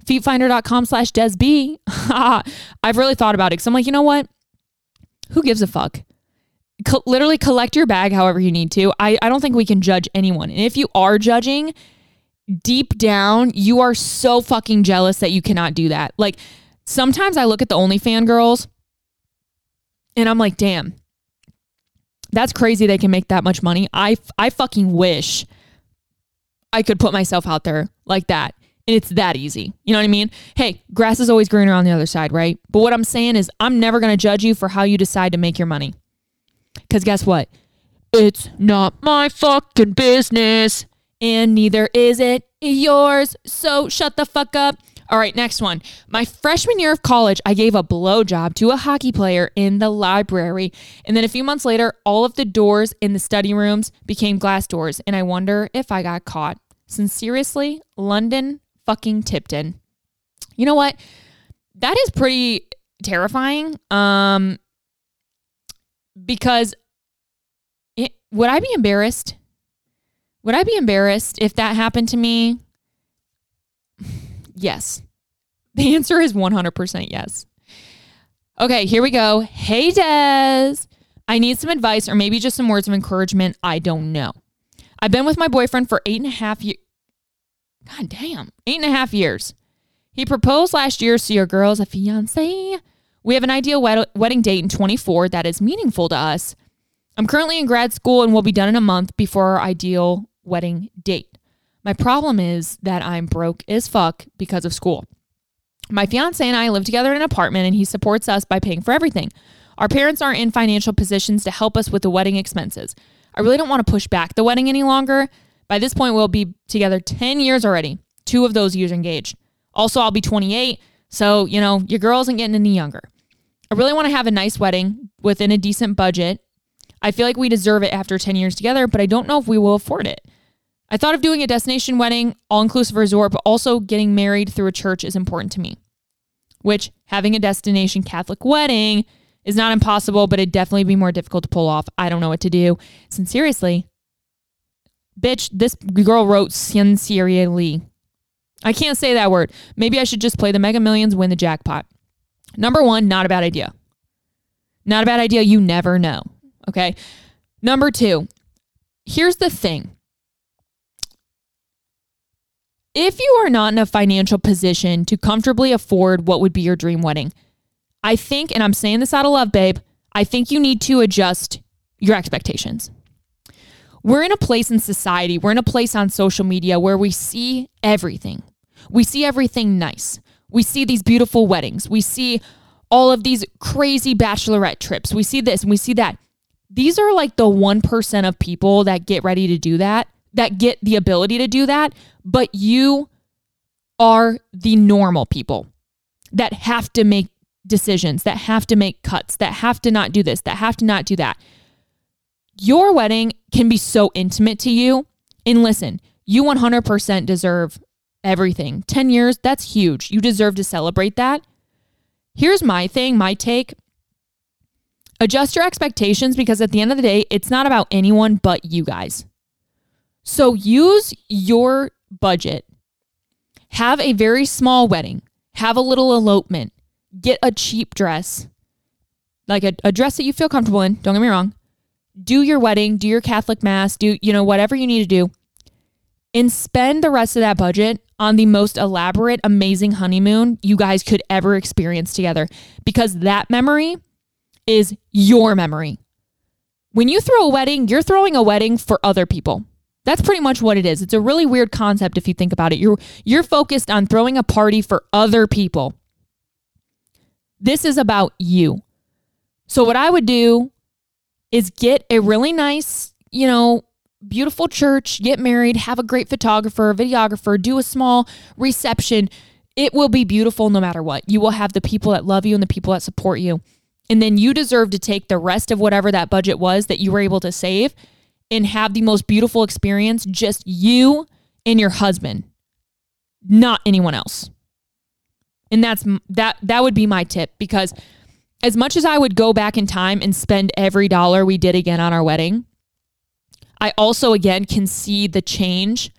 Feetfinder.com slash Desb. I've really thought about it because I'm like, you know what? Who gives a fuck? Co- literally collect your bag however you need to. I, I don't think we can judge anyone. And if you are judging, deep down, you are so fucking jealous that you cannot do that. Like sometimes I look at the OnlyFan girls and I'm like, damn, that's crazy they can make that much money. I, I fucking wish I could put myself out there like that. And it's that easy. You know what I mean? Hey, grass is always greener on the other side, right? But what I'm saying is, I'm never going to judge you for how you decide to make your money. Because guess what? It's not my fucking business. And neither is it yours. So shut the fuck up. All right, next one. My freshman year of college, I gave a blowjob to a hockey player in the library. And then a few months later, all of the doors in the study rooms became glass doors. And I wonder if I got caught. Sincerely, London fucking Tipton. You know what? That is pretty terrifying. Um, because it, would I be embarrassed? Would I be embarrassed if that happened to me? Yes. The answer is 100% yes. Okay, here we go. Hey, Des. I need some advice or maybe just some words of encouragement. I don't know. I've been with my boyfriend for eight and a half years. God damn, eight and a half years. He proposed last year, so your girl's a fiance. We have an ideal wed- wedding date in 24 that is meaningful to us. I'm currently in grad school and will be done in a month before our ideal wedding date. My problem is that I'm broke as fuck because of school. My fiance and I live together in an apartment and he supports us by paying for everything. Our parents aren't in financial positions to help us with the wedding expenses. I really don't want to push back the wedding any longer. By this point, we'll be together 10 years already, two of those years engaged. Also, I'll be 28, so, you know, your girl isn't getting any younger. I really want to have a nice wedding within a decent budget. I feel like we deserve it after 10 years together, but I don't know if we will afford it. I thought of doing a destination wedding, all inclusive resort, but also getting married through a church is important to me. Which having a destination Catholic wedding is not impossible, but it'd definitely be more difficult to pull off. I don't know what to do. Sincerely, bitch, this girl wrote sincerely. I can't say that word. Maybe I should just play the mega millions, win the jackpot. Number one, not a bad idea. Not a bad idea. You never know. Okay. Number two, here's the thing if you are not in a financial position to comfortably afford what would be your dream wedding, I think, and I'm saying this out of love, babe, I think you need to adjust your expectations. We're in a place in society, we're in a place on social media where we see everything. We see everything nice. We see these beautiful weddings. We see all of these crazy bachelorette trips. We see this and we see that. These are like the 1% of people that get ready to do that that get the ability to do that, but you are the normal people that have to make decisions, that have to make cuts, that have to not do this, that have to not do that. Your wedding can be so intimate to you. And listen, you 100% deserve everything. 10 years, that's huge. You deserve to celebrate that. Here's my thing, my take. Adjust your expectations because at the end of the day, it's not about anyone but you guys. So use your budget. Have a very small wedding. Have a little elopement. Get a cheap dress, like a, a dress that you feel comfortable in. Don't get me wrong. Do your wedding, do your Catholic mass, do, you know, whatever you need to do. And spend the rest of that budget on the most elaborate, amazing honeymoon you guys could ever experience together because that memory is your memory. When you throw a wedding, you're throwing a wedding for other people. That's pretty much what it is. It's a really weird concept if you think about it. You're you're focused on throwing a party for other people. This is about you. So what I would do is get a really nice, you know, beautiful church, get married, have a great photographer, videographer, do a small reception. It will be beautiful no matter what. You will have the people that love you and the people that support you. And then you deserve to take the rest of whatever that budget was that you were able to save and have the most beautiful experience, just you and your husband. not anyone else. And that's that that would be my tip because as much as I would go back in time and spend every dollar we did again on our wedding, I also again can see the change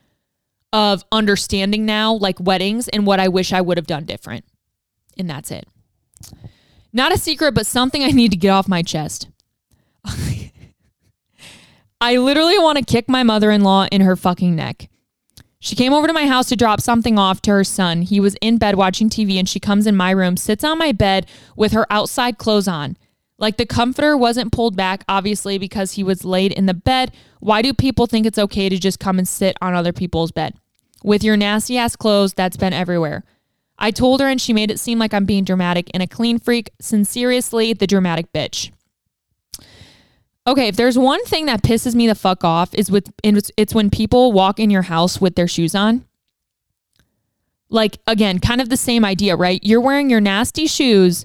of understanding now like weddings and what I wish I would have done different. And that's it. Not a secret, but something I need to get off my chest. I literally want to kick my mother in law in her fucking neck. She came over to my house to drop something off to her son. He was in bed watching TV, and she comes in my room, sits on my bed with her outside clothes on. Like the comforter wasn't pulled back, obviously, because he was laid in the bed. Why do people think it's okay to just come and sit on other people's bed? With your nasty ass clothes, that's been everywhere. I told her, and she made it seem like I'm being dramatic and a clean freak. Sincerely, the dramatic bitch. Okay, if there's one thing that pisses me the fuck off is with it's when people walk in your house with their shoes on. Like again, kind of the same idea, right? You're wearing your nasty shoes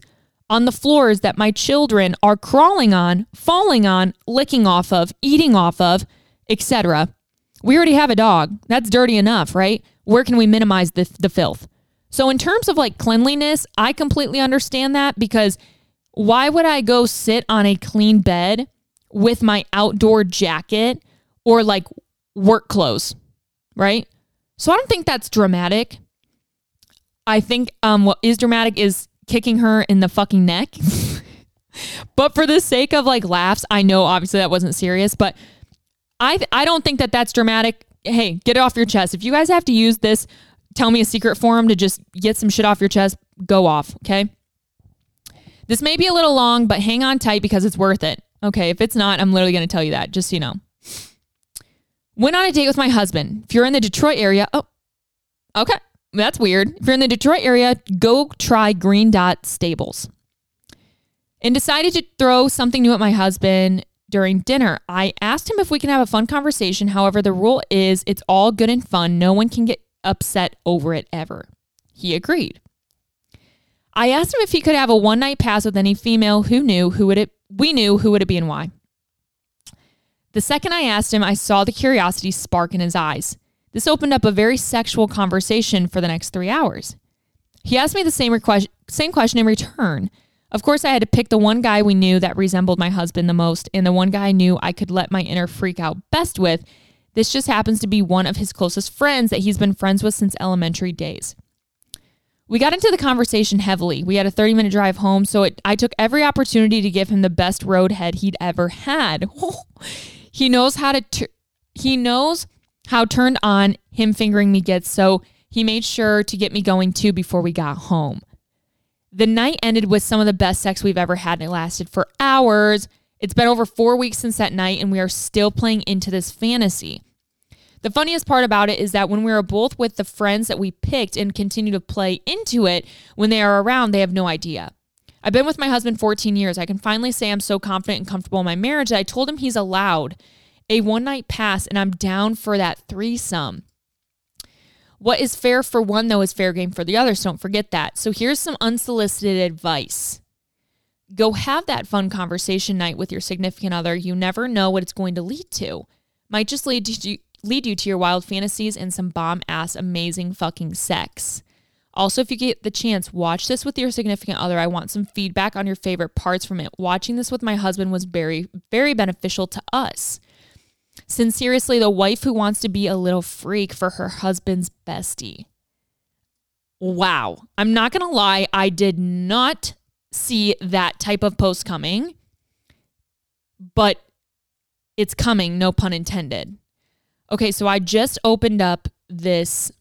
on the floors that my children are crawling on, falling on, licking off of, eating off of, etc. We already have a dog. That's dirty enough, right? Where can we minimize the the filth? So in terms of like cleanliness, I completely understand that because why would I go sit on a clean bed with my outdoor jacket or like work clothes, right? So I don't think that's dramatic. I think um, what is dramatic is kicking her in the fucking neck. but for the sake of like laughs, I know obviously that wasn't serious, but I I don't think that that's dramatic. Hey, get it off your chest. If you guys have to use this, tell me a secret forum to just get some shit off your chest, go off, okay? This may be a little long, but hang on tight because it's worth it. Okay, if it's not, I'm literally going to tell you that, just so you know. Went on a date with my husband. If you're in the Detroit area, oh, okay, that's weird. If you're in the Detroit area, go try Green Dot Stables. And decided to throw something new at my husband during dinner. I asked him if we can have a fun conversation. However, the rule is it's all good and fun. No one can get upset over it ever. He agreed. I asked him if he could have a one night pass with any female who knew who would it we knew who would it be and why. The second I asked him, I saw the curiosity spark in his eyes. This opened up a very sexual conversation for the next three hours. He asked me the same, request, same question in return. Of course, I had to pick the one guy we knew that resembled my husband the most and the one guy I knew I could let my inner freak out best with. This just happens to be one of his closest friends that he's been friends with since elementary days. We got into the conversation heavily. We had a 30 minute drive home, so it, I took every opportunity to give him the best road head he'd ever had. he knows how to, t- he knows how turned on him fingering me gets, so he made sure to get me going too before we got home. The night ended with some of the best sex we've ever had, and it lasted for hours. It's been over four weeks since that night, and we are still playing into this fantasy. The funniest part about it is that when we are both with the friends that we picked and continue to play into it, when they are around, they have no idea. I've been with my husband 14 years. I can finally say I'm so confident and comfortable in my marriage that I told him he's allowed a one night pass and I'm down for that threesome. What is fair for one, though, is fair game for the other. So don't forget that. So here's some unsolicited advice go have that fun conversation night with your significant other. You never know what it's going to lead to. Might just lead to lead you to your wild fantasies and some bomb ass amazing fucking sex. Also, if you get the chance, watch this with your significant other. I want some feedback on your favorite parts from it. Watching this with my husband was very, very beneficial to us. Sincerely, the wife who wants to be a little freak for her husband's bestie. Wow. I'm not going to lie, I did not see that type of post coming, but it's coming, no pun intended. Okay, so I just opened up this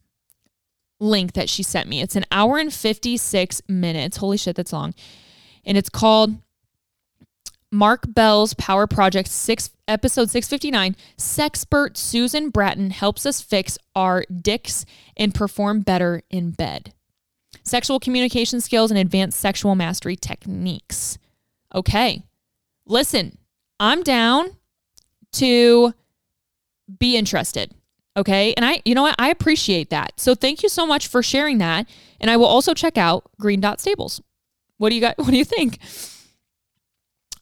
link that she sent me. It's an hour and 56 minutes. Holy shit, that's long. And it's called Mark Bell's Power Project 6 episode 659. Sexpert Susan Bratton helps us fix our dicks and perform better in bed. Sexual communication skills and advanced sexual mastery techniques. Okay. Listen, I'm down to be interested. Okay. And I, you know what? I appreciate that. So thank you so much for sharing that. And I will also check out Green Dot Stables. What do you got? What do you think?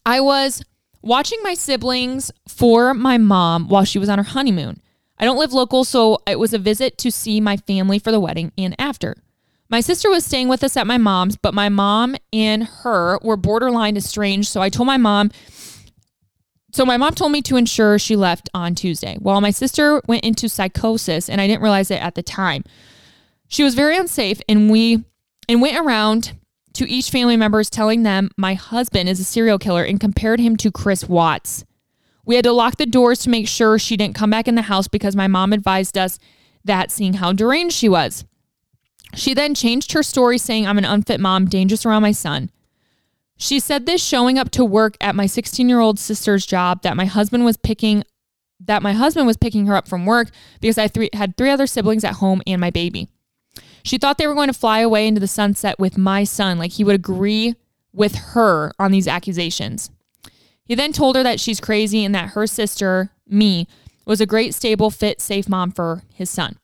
I was watching my siblings for my mom while she was on her honeymoon. I don't live local, so it was a visit to see my family for the wedding and after. My sister was staying with us at my mom's, but my mom and her were borderline estranged, so I told my mom. So my mom told me to ensure she left on Tuesday. While my sister went into psychosis, and I didn't realize it at the time. She was very unsafe, and we and went around to each family members telling them my husband is a serial killer and compared him to Chris Watts. We had to lock the doors to make sure she didn't come back in the house because my mom advised us that seeing how deranged she was. She then changed her story saying I'm an unfit mom, dangerous around my son. She said this showing up to work at my 16-year-old sister's job that my husband was picking that my husband was picking her up from work because I three, had three other siblings at home and my baby. She thought they were going to fly away into the sunset with my son, like he would agree with her on these accusations. He then told her that she's crazy and that her sister, me, was a great, stable, fit, safe mom for his son.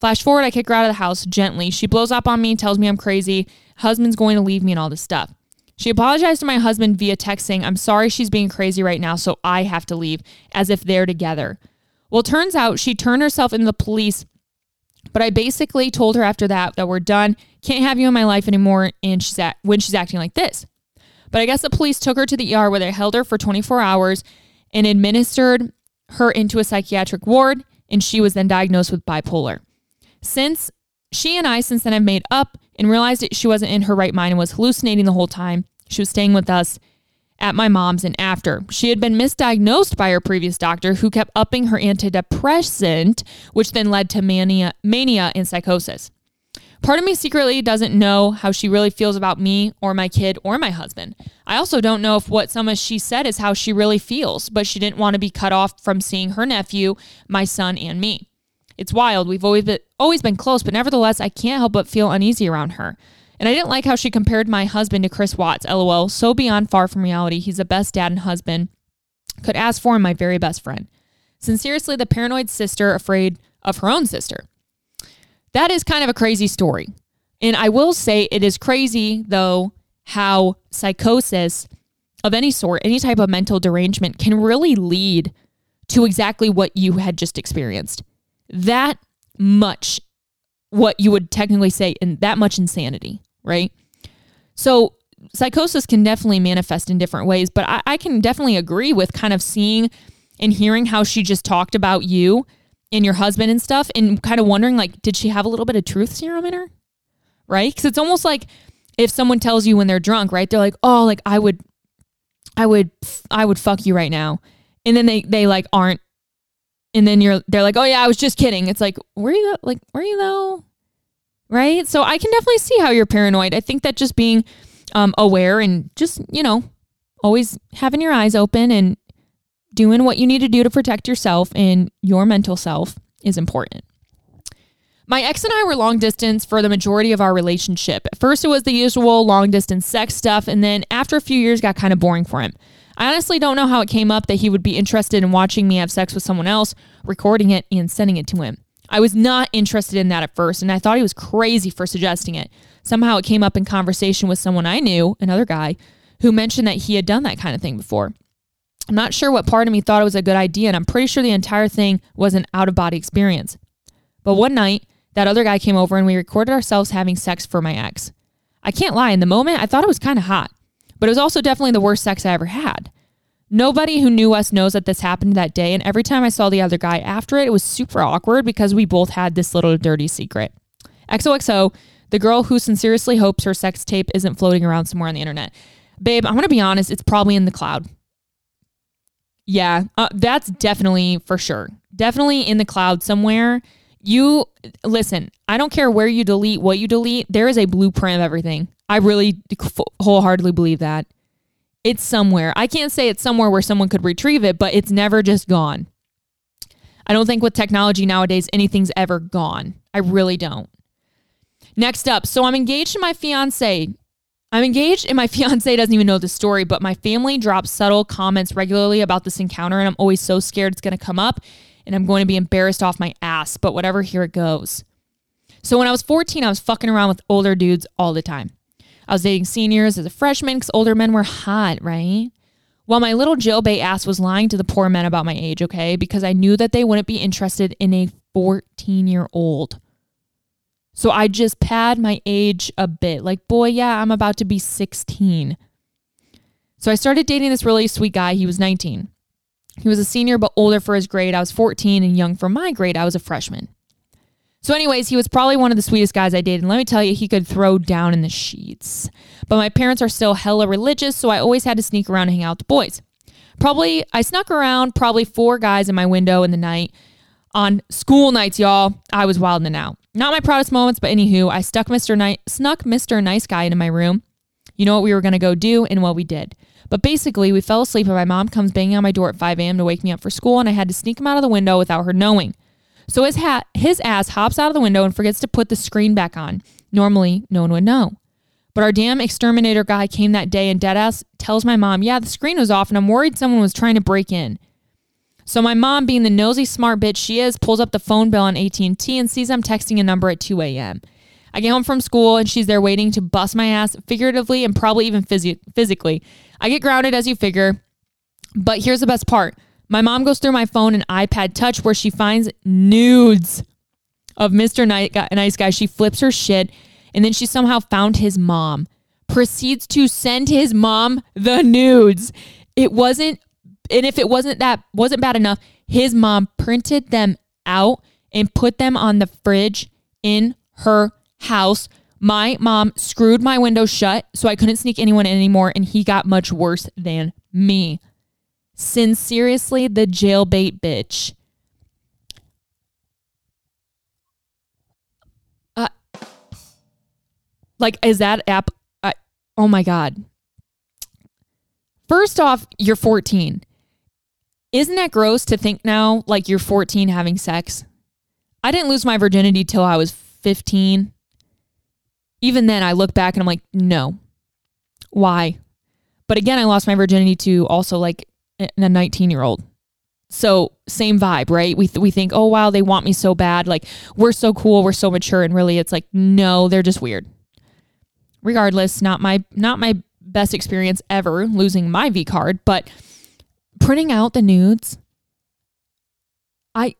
Flash forward, I kick her out of the house gently. She blows up on me, tells me I'm crazy, husband's going to leave me, and all this stuff. She apologized to my husband via text saying, I'm sorry she's being crazy right now, so I have to leave, as if they're together. Well, turns out she turned herself into the police but I basically told her after that that we're done, can't have you in my life anymore, and she's at when she's acting like this. But I guess the police took her to the ER where they held her for 24 hours and administered her into a psychiatric ward, and she was then diagnosed with bipolar. Since she and I, since then, have made up and realized that she wasn't in her right mind and was hallucinating the whole time. She was staying with us at my mom's and after. She had been misdiagnosed by her previous doctor who kept upping her antidepressant, which then led to mania, mania and psychosis. Part of me secretly doesn't know how she really feels about me or my kid or my husband. I also don't know if what some of she said is how she really feels, but she didn't want to be cut off from seeing her nephew, my son, and me. It's wild. We've always been, always been close, but nevertheless, I can't help but feel uneasy around her. And I didn't like how she compared my husband to Chris Watts. LOL. So beyond far from reality. He's the best dad and husband. Could ask for him, my very best friend. Sincerely, the paranoid sister afraid of her own sister. That is kind of a crazy story. And I will say it is crazy, though, how psychosis of any sort, any type of mental derangement, can really lead to exactly what you had just experienced. That much, what you would technically say, in that much insanity right? So psychosis can definitely manifest in different ways, but I, I, can definitely agree with kind of seeing and hearing how she just talked about you and your husband and stuff and kind of wondering like, did she have a little bit of truth serum in her? Right? Because it's almost like if someone tells you when they're drunk, right? They're like, oh, like I would, I would, I would fuck you right now. And then they, they like aren't. And then you're, they're like, oh yeah, I was just kidding. It's like, were you, like, were you though? right? So I can definitely see how you're paranoid. I think that just being um, aware and just, you know, always having your eyes open and doing what you need to do to protect yourself and your mental self is important. My ex and I were long distance for the majority of our relationship. At first, it was the usual long distance sex stuff, and then after a few years, got kind of boring for him. I honestly don't know how it came up that he would be interested in watching me have sex with someone else, recording it, and sending it to him. I was not interested in that at first, and I thought he was crazy for suggesting it. Somehow it came up in conversation with someone I knew, another guy, who mentioned that he had done that kind of thing before. I'm not sure what part of me thought it was a good idea, and I'm pretty sure the entire thing was an out of body experience. But one night, that other guy came over and we recorded ourselves having sex for my ex. I can't lie, in the moment, I thought it was kind of hot, but it was also definitely the worst sex I ever had. Nobody who knew us knows that this happened that day. And every time I saw the other guy after it, it was super awkward because we both had this little dirty secret. XOXO, the girl who sincerely hopes her sex tape isn't floating around somewhere on the internet. Babe, I'm going to be honest, it's probably in the cloud. Yeah, uh, that's definitely for sure. Definitely in the cloud somewhere. You listen, I don't care where you delete, what you delete, there is a blueprint of everything. I really wholeheartedly believe that it's somewhere. I can't say it's somewhere where someone could retrieve it, but it's never just gone. I don't think with technology nowadays anything's ever gone. I really don't. Next up, so I'm engaged to my fiance. I'm engaged and my fiance doesn't even know the story, but my family drops subtle comments regularly about this encounter and I'm always so scared it's going to come up and I'm going to be embarrassed off my ass, but whatever, here it goes. So when I was 14, I was fucking around with older dudes all the time. I was dating seniors as a freshman because older men were hot, right? Well, my little jailbait ass was lying to the poor men about my age, okay? Because I knew that they wouldn't be interested in a 14 year old. So I just pad my age a bit. Like, boy, yeah, I'm about to be 16. So I started dating this really sweet guy. He was 19. He was a senior, but older for his grade. I was 14 and young for my grade. I was a freshman. So, anyways, he was probably one of the sweetest guys I dated. And let me tell you, he could throw down in the sheets. But my parents are still hella religious, so I always had to sneak around and hang out with the boys. Probably, I snuck around probably four guys in my window in the night. On school nights, y'all, I was wilding out. Not my proudest moments, but anywho, I stuck Mr. Ni- snuck Mr. Nice Guy into my room. You know what we were going to go do and what we did. But basically, we fell asleep and my mom comes banging on my door at 5 a.m. to wake me up for school, and I had to sneak him out of the window without her knowing. So his hat, his ass hops out of the window and forgets to put the screen back on. Normally, no one would know. But our damn exterminator guy came that day and deadass tells my mom, yeah, the screen was off and I'm worried someone was trying to break in. So my mom, being the nosy smart bitch she is, pulls up the phone bill on AT&T and sees I'm texting a number at 2 a.m. I get home from school and she's there waiting to bust my ass figuratively and probably even phys- physically. I get grounded as you figure. But here's the best part. My mom goes through my phone and iPad touch where she finds nudes of Mr. Nice Guy. She flips her shit and then she somehow found his mom. Proceeds to send his mom the nudes. It wasn't and if it wasn't that wasn't bad enough, his mom printed them out and put them on the fridge in her house. My mom screwed my window shut so I couldn't sneak anyone in anymore and he got much worse than me. Sincerely, the jailbait bitch. Uh, like, is that app? Uh, oh my God. First off, you're 14. Isn't that gross to think now like you're 14 having sex? I didn't lose my virginity till I was 15. Even then, I look back and I'm like, no. Why? But again, I lost my virginity to also like a 19 year old. So same vibe, right? We th- we think, oh wow, they want me so bad. Like we're so cool, we're so mature, and really, it's like no, they're just weird. Regardless, not my not my best experience ever losing my V card, but printing out the nudes. I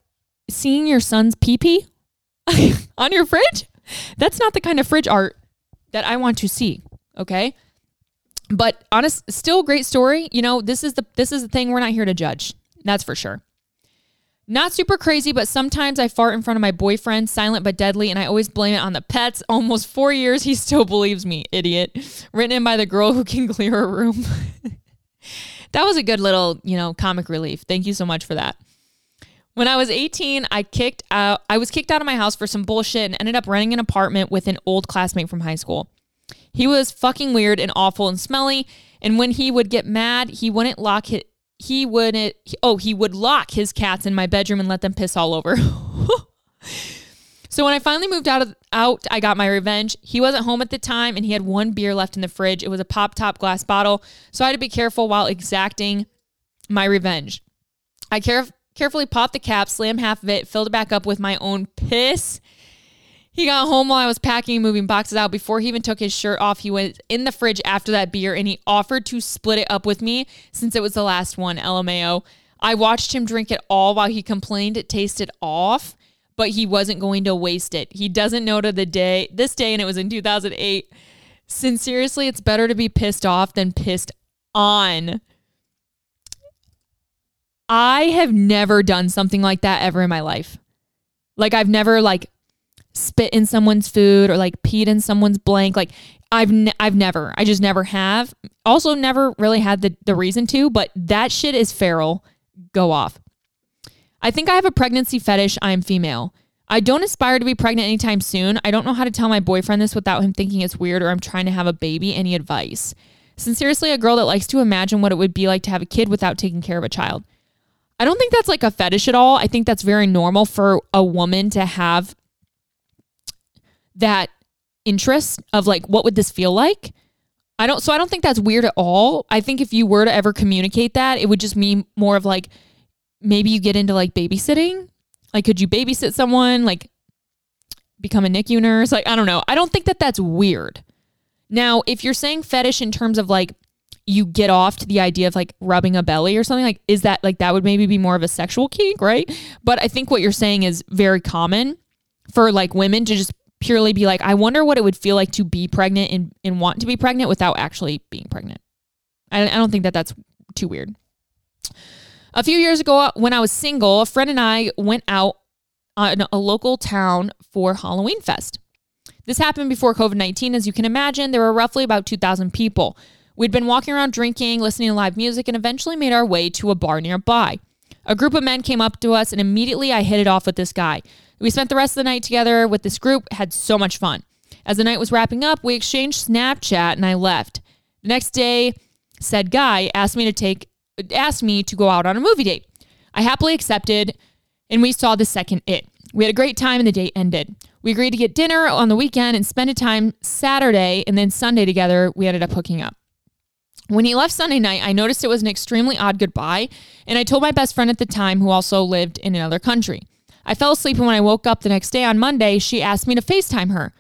seeing your son's pee pee on your fridge. That's not the kind of fridge art that I want to see. Okay but honest, still great story. You know, this is the this is the thing. We're not here to judge. That's for sure. Not super crazy, but sometimes I fart in front of my boyfriend, silent but deadly, and I always blame it on the pets. Almost four years, he still believes me, idiot. Written in by the girl who can clear a room. that was a good little, you know, comic relief. Thank you so much for that. When I was 18, I kicked out I was kicked out of my house for some bullshit and ended up renting an apartment with an old classmate from high school. He was fucking weird and awful and smelly. And when he would get mad, he wouldn't lock his, he wouldn't, oh, he would lock his cats in my bedroom and let them piss all over. so when I finally moved out of out, I got my revenge. He wasn't home at the time and he had one beer left in the fridge. It was a pop top glass bottle. So I had to be careful while exacting my revenge. I caref- carefully popped the cap, slammed half of it, filled it back up with my own piss, he got home while I was packing and moving boxes out. Before he even took his shirt off, he went in the fridge after that beer and he offered to split it up with me since it was the last one, LMAO. I watched him drink it all while he complained it tasted off, but he wasn't going to waste it. He doesn't know to the day, this day, and it was in 2008. Sincerely, it's better to be pissed off than pissed on. I have never done something like that ever in my life. Like I've never like spit in someone's food or like peed in someone's blank. Like I've ne- I've never. I just never have. Also never really had the the reason to, but that shit is feral. Go off. I think I have a pregnancy fetish. I am female. I don't aspire to be pregnant anytime soon. I don't know how to tell my boyfriend this without him thinking it's weird or I'm trying to have a baby. Any advice? Sincerely, a girl that likes to imagine what it would be like to have a kid without taking care of a child. I don't think that's like a fetish at all. I think that's very normal for a woman to have that interest of like what would this feel like? I don't so i don't think that's weird at all. I think if you were to ever communicate that it would just mean more of like maybe you get into like babysitting. Like could you babysit someone? Like become a nicu nurse? Like i don't know. I don't think that that's weird. Now if you're saying fetish in terms of like you get off to the idea of like rubbing a belly or something like is that like that would maybe be more of a sexual kink, right? But I think what you're saying is very common for like women to just purely be like, I wonder what it would feel like to be pregnant and, and want to be pregnant without actually being pregnant. I, I don't think that that's too weird. A few years ago, uh, when I was single, a friend and I went out on a local town for Halloween Fest. This happened before COVID 19. As you can imagine, there were roughly about 2,000 people. We'd been walking around drinking, listening to live music, and eventually made our way to a bar nearby. A group of men came up to us, and immediately I hit it off with this guy. We spent the rest of the night together with this group, had so much fun. As the night was wrapping up, we exchanged Snapchat and I left. The next day, said guy asked me to take asked me to go out on a movie date. I happily accepted and we saw the second it. We had a great time and the date ended. We agreed to get dinner on the weekend and spend a time Saturday and then Sunday together. We ended up hooking up. When he left Sunday night, I noticed it was an extremely odd goodbye, and I told my best friend at the time, who also lived in another country. I fell asleep, and when I woke up the next day on Monday, she asked me to FaceTime her.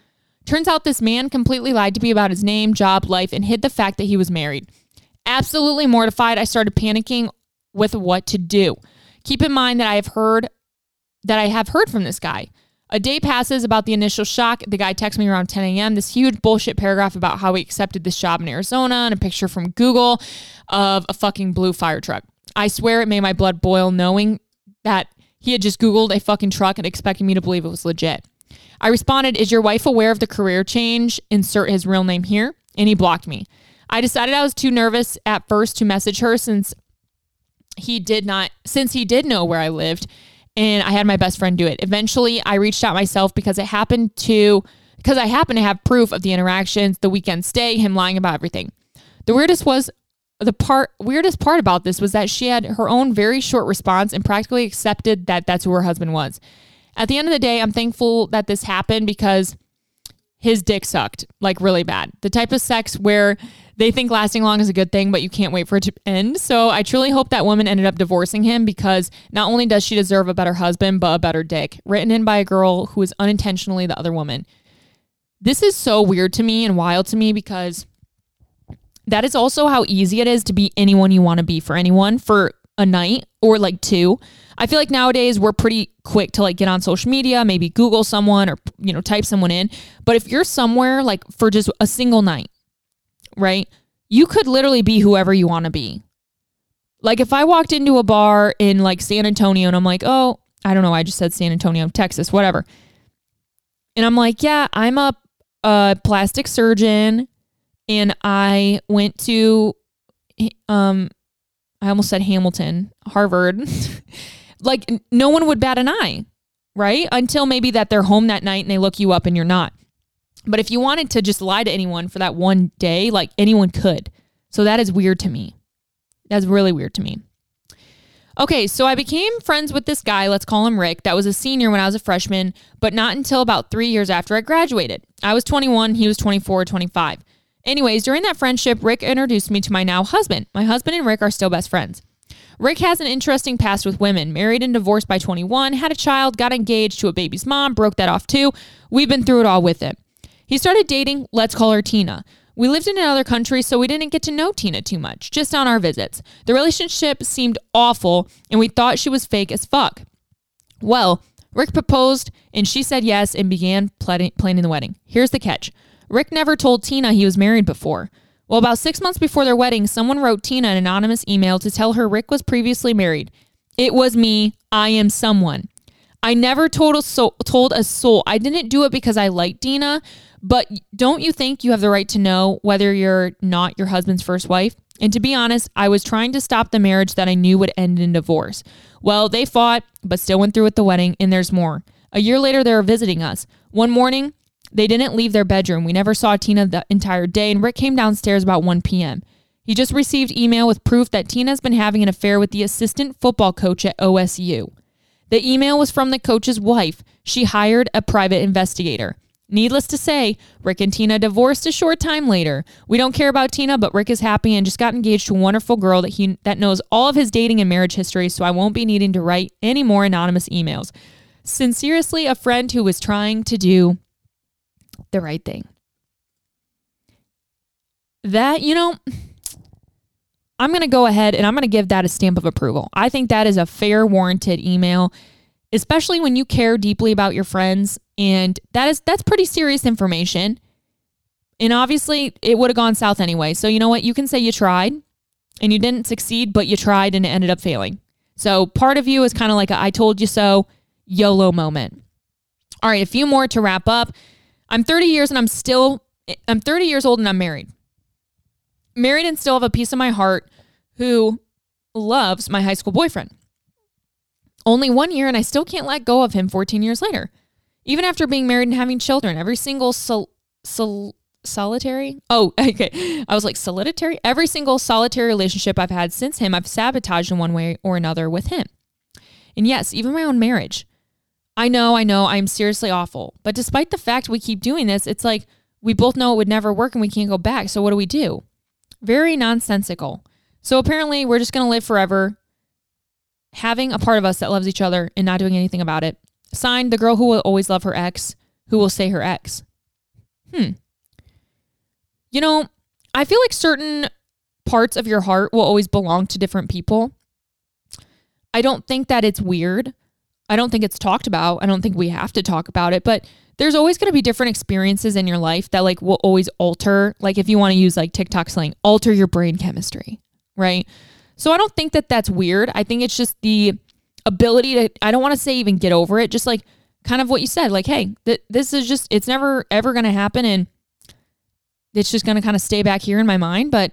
Turns out this man completely lied to me about his name, job, life, and hid the fact that he was married. Absolutely mortified, I started panicking with what to do. Keep in mind that I have heard that I have heard from this guy. A day passes about the initial shock. The guy texts me around 10 a.m. This huge bullshit paragraph about how he accepted this job in Arizona and a picture from Google of a fucking blue fire truck. I swear it made my blood boil knowing that he had just Googled a fucking truck and expected me to believe it was legit. I responded, Is your wife aware of the career change? Insert his real name here. And he blocked me. I decided I was too nervous at first to message her since he did not since he did know where I lived and I had my best friend do it. Eventually, I reached out myself because it happened to because I happened to have proof of the interactions, the weekend stay, him lying about everything. The weirdest was the part weirdest part about this was that she had her own very short response and practically accepted that that's who her husband was. At the end of the day, I'm thankful that this happened because his dick sucked like really bad. The type of sex where they think lasting long is a good thing, but you can't wait for it to end. So I truly hope that woman ended up divorcing him because not only does she deserve a better husband, but a better dick, written in by a girl who is unintentionally the other woman. This is so weird to me and wild to me because that is also how easy it is to be anyone you want to be for anyone for a night or like two. I feel like nowadays we're pretty quick to like get on social media, maybe Google someone or you know type someone in. But if you're somewhere like for just a single night, right? You could literally be whoever you want to be. Like if I walked into a bar in like San Antonio and I'm like, "Oh, I don't know, I just said San Antonio, Texas, whatever." And I'm like, "Yeah, I'm a, a plastic surgeon and I went to um I almost said Hamilton, Harvard." like no one would bat an eye, right? Until maybe that they're home that night and they look you up and you're not. But if you wanted to just lie to anyone for that one day, like anyone could. So that is weird to me. That's really weird to me. Okay, so I became friends with this guy, let's call him Rick, that was a senior when I was a freshman, but not until about three years after I graduated. I was 21, he was 24 or 25. Anyways, during that friendship, Rick introduced me to my now husband. My husband and Rick are still best friends. Rick has an interesting past with women. Married and divorced by 21, had a child, got engaged to a baby's mom, broke that off too. We've been through it all with him. He started dating, let's call her Tina. We lived in another country, so we didn't get to know Tina too much, just on our visits. The relationship seemed awful, and we thought she was fake as fuck. Well, Rick proposed, and she said yes and began planning the wedding. Here's the catch Rick never told Tina he was married before. Well, about six months before their wedding, someone wrote Tina an anonymous email to tell her Rick was previously married. It was me. I am someone. I never told a soul, told a soul. I didn't do it because I liked Dina, but don't you think you have the right to know whether you're not your husband's first wife? And to be honest, I was trying to stop the marriage that I knew would end in divorce. Well, they fought, but still went through with the wedding, and there's more. A year later, they were visiting us. One morning, they didn't leave their bedroom. We never saw Tina the entire day, and Rick came downstairs about 1 p.m. He just received email with proof that Tina's been having an affair with the assistant football coach at OSU. The email was from the coach's wife. She hired a private investigator. Needless to say, Rick and Tina divorced a short time later. We don't care about Tina, but Rick is happy and just got engaged to a wonderful girl that he that knows all of his dating and marriage history, so I won't be needing to write any more anonymous emails. Sincerely, a friend who was trying to do the right thing. That, you know, I'm going to go ahead and I'm going to give that a stamp of approval. I think that is a fair, warranted email, especially when you care deeply about your friends. And that is, that's pretty serious information. And obviously, it would have gone south anyway. So, you know what? You can say you tried and you didn't succeed, but you tried and it ended up failing. So, part of you is kind of like a I told you so YOLO moment. All right, a few more to wrap up. I'm 30 years and I'm still I'm 30 years old and I'm married. Married and still have a piece of my heart who loves my high school boyfriend. Only one year and I still can't let go of him 14 years later. Even after being married and having children, every single sol- sol- solitary. Oh, okay. I was like solitary. Every single solitary relationship I've had since him, I've sabotaged in one way or another with him. And yes, even my own marriage. I know, I know, I'm seriously awful. But despite the fact we keep doing this, it's like we both know it would never work and we can't go back. So what do we do? Very nonsensical. So apparently, we're just going to live forever having a part of us that loves each other and not doing anything about it. Signed, the girl who will always love her ex, who will say her ex. Hmm. You know, I feel like certain parts of your heart will always belong to different people. I don't think that it's weird. I don't think it's talked about. I don't think we have to talk about it, but there's always going to be different experiences in your life that like will always alter, like if you want to use like TikTok slang, alter your brain chemistry, right? So I don't think that that's weird. I think it's just the ability to I don't want to say even get over it, just like kind of what you said, like hey, th- this is just it's never ever going to happen and it's just going to kind of stay back here in my mind, but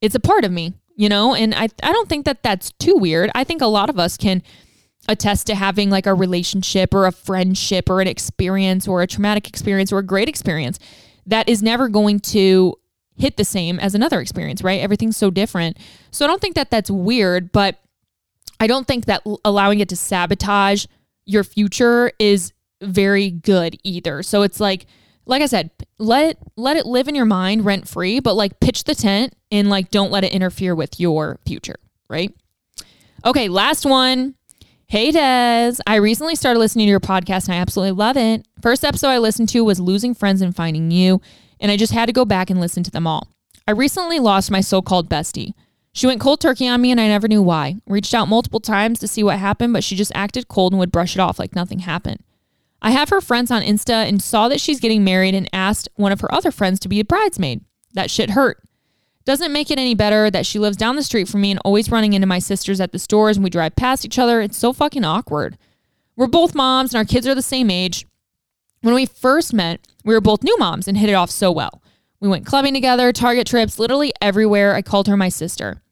it's a part of me, you know? And I, I don't think that that's too weird. I think a lot of us can attest to having like a relationship or a friendship or an experience or a traumatic experience or a great experience that is never going to hit the same as another experience, right? Everything's so different. So I don't think that that's weird, but I don't think that allowing it to sabotage your future is very good either. So it's like, like I said, let let it live in your mind rent free, but like pitch the tent and like don't let it interfere with your future, right? Okay, last one. Hey Des, I recently started listening to your podcast and I absolutely love it. First episode I listened to was Losing Friends and Finding You, and I just had to go back and listen to them all. I recently lost my so called bestie. She went cold turkey on me and I never knew why. Reached out multiple times to see what happened, but she just acted cold and would brush it off like nothing happened. I have her friends on Insta and saw that she's getting married and asked one of her other friends to be a bridesmaid. That shit hurt. Doesn't make it any better that she lives down the street from me and always running into my sisters at the stores and we drive past each other. It's so fucking awkward. We're both moms and our kids are the same age. When we first met, we were both new moms and hit it off so well. We went clubbing together, Target trips, literally everywhere. I called her my sister.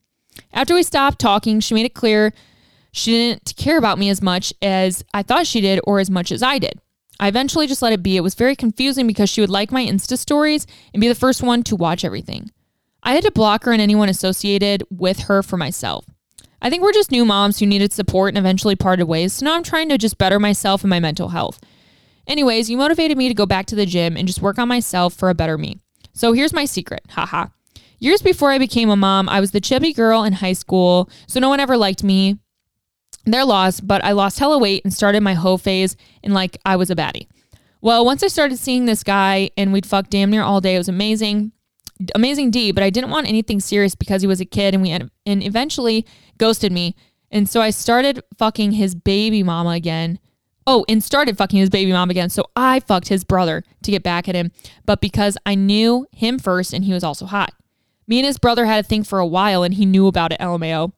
After we stopped talking, she made it clear she didn't care about me as much as I thought she did or as much as I did. I eventually just let it be. It was very confusing because she would like my Insta stories and be the first one to watch everything. I had to block her and anyone associated with her for myself. I think we're just new moms who needed support and eventually parted ways, so now I'm trying to just better myself and my mental health. Anyways, you motivated me to go back to the gym and just work on myself for a better me. So here's my secret. Haha. Years before I became a mom, I was the chubby girl in high school, so no one ever liked me. They're lost, but I lost hella weight and started my hoe phase and like I was a baddie. Well, once I started seeing this guy and we'd fuck damn near all day, it was amazing. Amazing D, but I didn't want anything serious because he was a kid and we had, and eventually ghosted me. And so I started fucking his baby mama again. Oh, and started fucking his baby mom again. So I fucked his brother to get back at him, but because I knew him first and he was also hot. Me and his brother had a thing for a while and he knew about it, LMAO.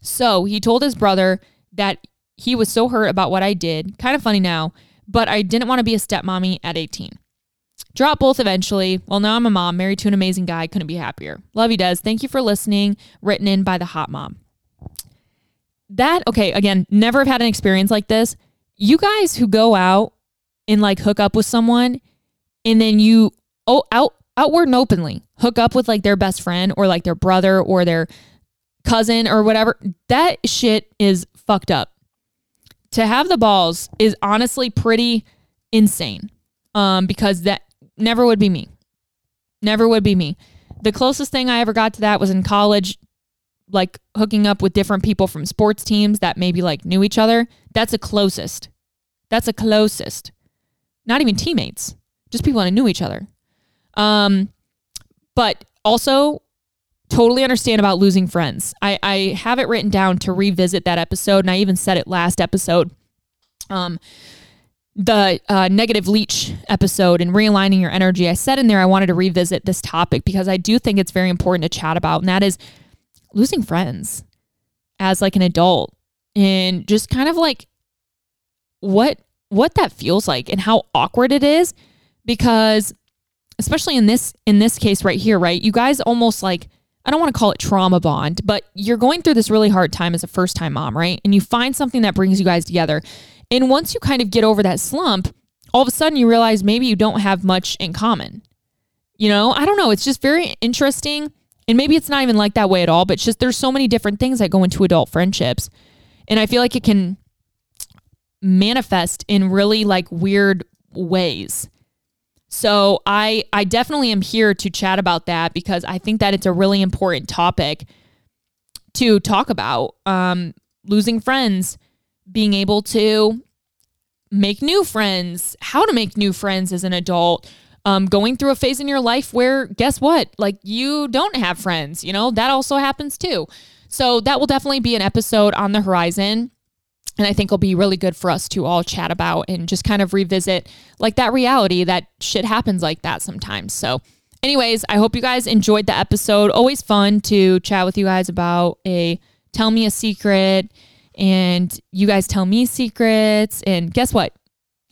So he told his brother that he was so hurt about what I did. Kind of funny now, but I didn't want to be a stepmommy at 18. Drop both eventually. Well, now I'm a mom, married to an amazing guy. Couldn't be happier. Love you, Des. Thank you for listening. Written in by the hot mom. That, okay, again, never have had an experience like this. You guys who go out and like hook up with someone and then you, oh, out, outward and openly hook up with like their best friend or like their brother or their cousin or whatever, that shit is fucked up. To have the balls is honestly pretty insane. Um, because that never would be me. Never would be me. The closest thing I ever got to that was in college, like hooking up with different people from sports teams that maybe like knew each other. That's the closest. That's a closest. Not even teammates, just people that knew each other. Um, but also totally understand about losing friends. I, I have it written down to revisit that episode, and I even said it last episode. Um, the uh, negative leech episode and realigning your energy, I said in there I wanted to revisit this topic because I do think it's very important to chat about, and that is losing friends as like an adult and just kind of like what what that feels like and how awkward it is because especially in this in this case right here, right? You guys almost like I don't want to call it trauma bond, but you're going through this really hard time as a first time mom, right? And you find something that brings you guys together. And once you kind of get over that slump, all of a sudden you realize maybe you don't have much in common. You know, I don't know. It's just very interesting. And maybe it's not even like that way at all, but just there's so many different things that go into adult friendships. And I feel like it can manifest in really like weird ways. So I I definitely am here to chat about that because I think that it's a really important topic to talk about. Um, losing friends, being able to make new friends, how to make new friends as an adult, um, going through a phase in your life where, guess what? Like, you don't have friends, you know, that also happens too. So, that will definitely be an episode on the horizon. And I think it'll be really good for us to all chat about and just kind of revisit like that reality that shit happens like that sometimes. So, anyways, I hope you guys enjoyed the episode. Always fun to chat with you guys about a tell me a secret and you guys tell me secrets. And guess what?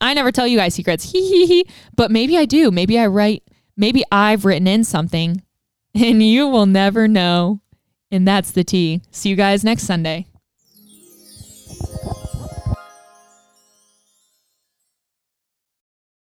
I never tell you guys secrets. Hee hee hee. But maybe I do. Maybe I write, maybe I've written in something and you will never know. And that's the tea. See you guys next Sunday.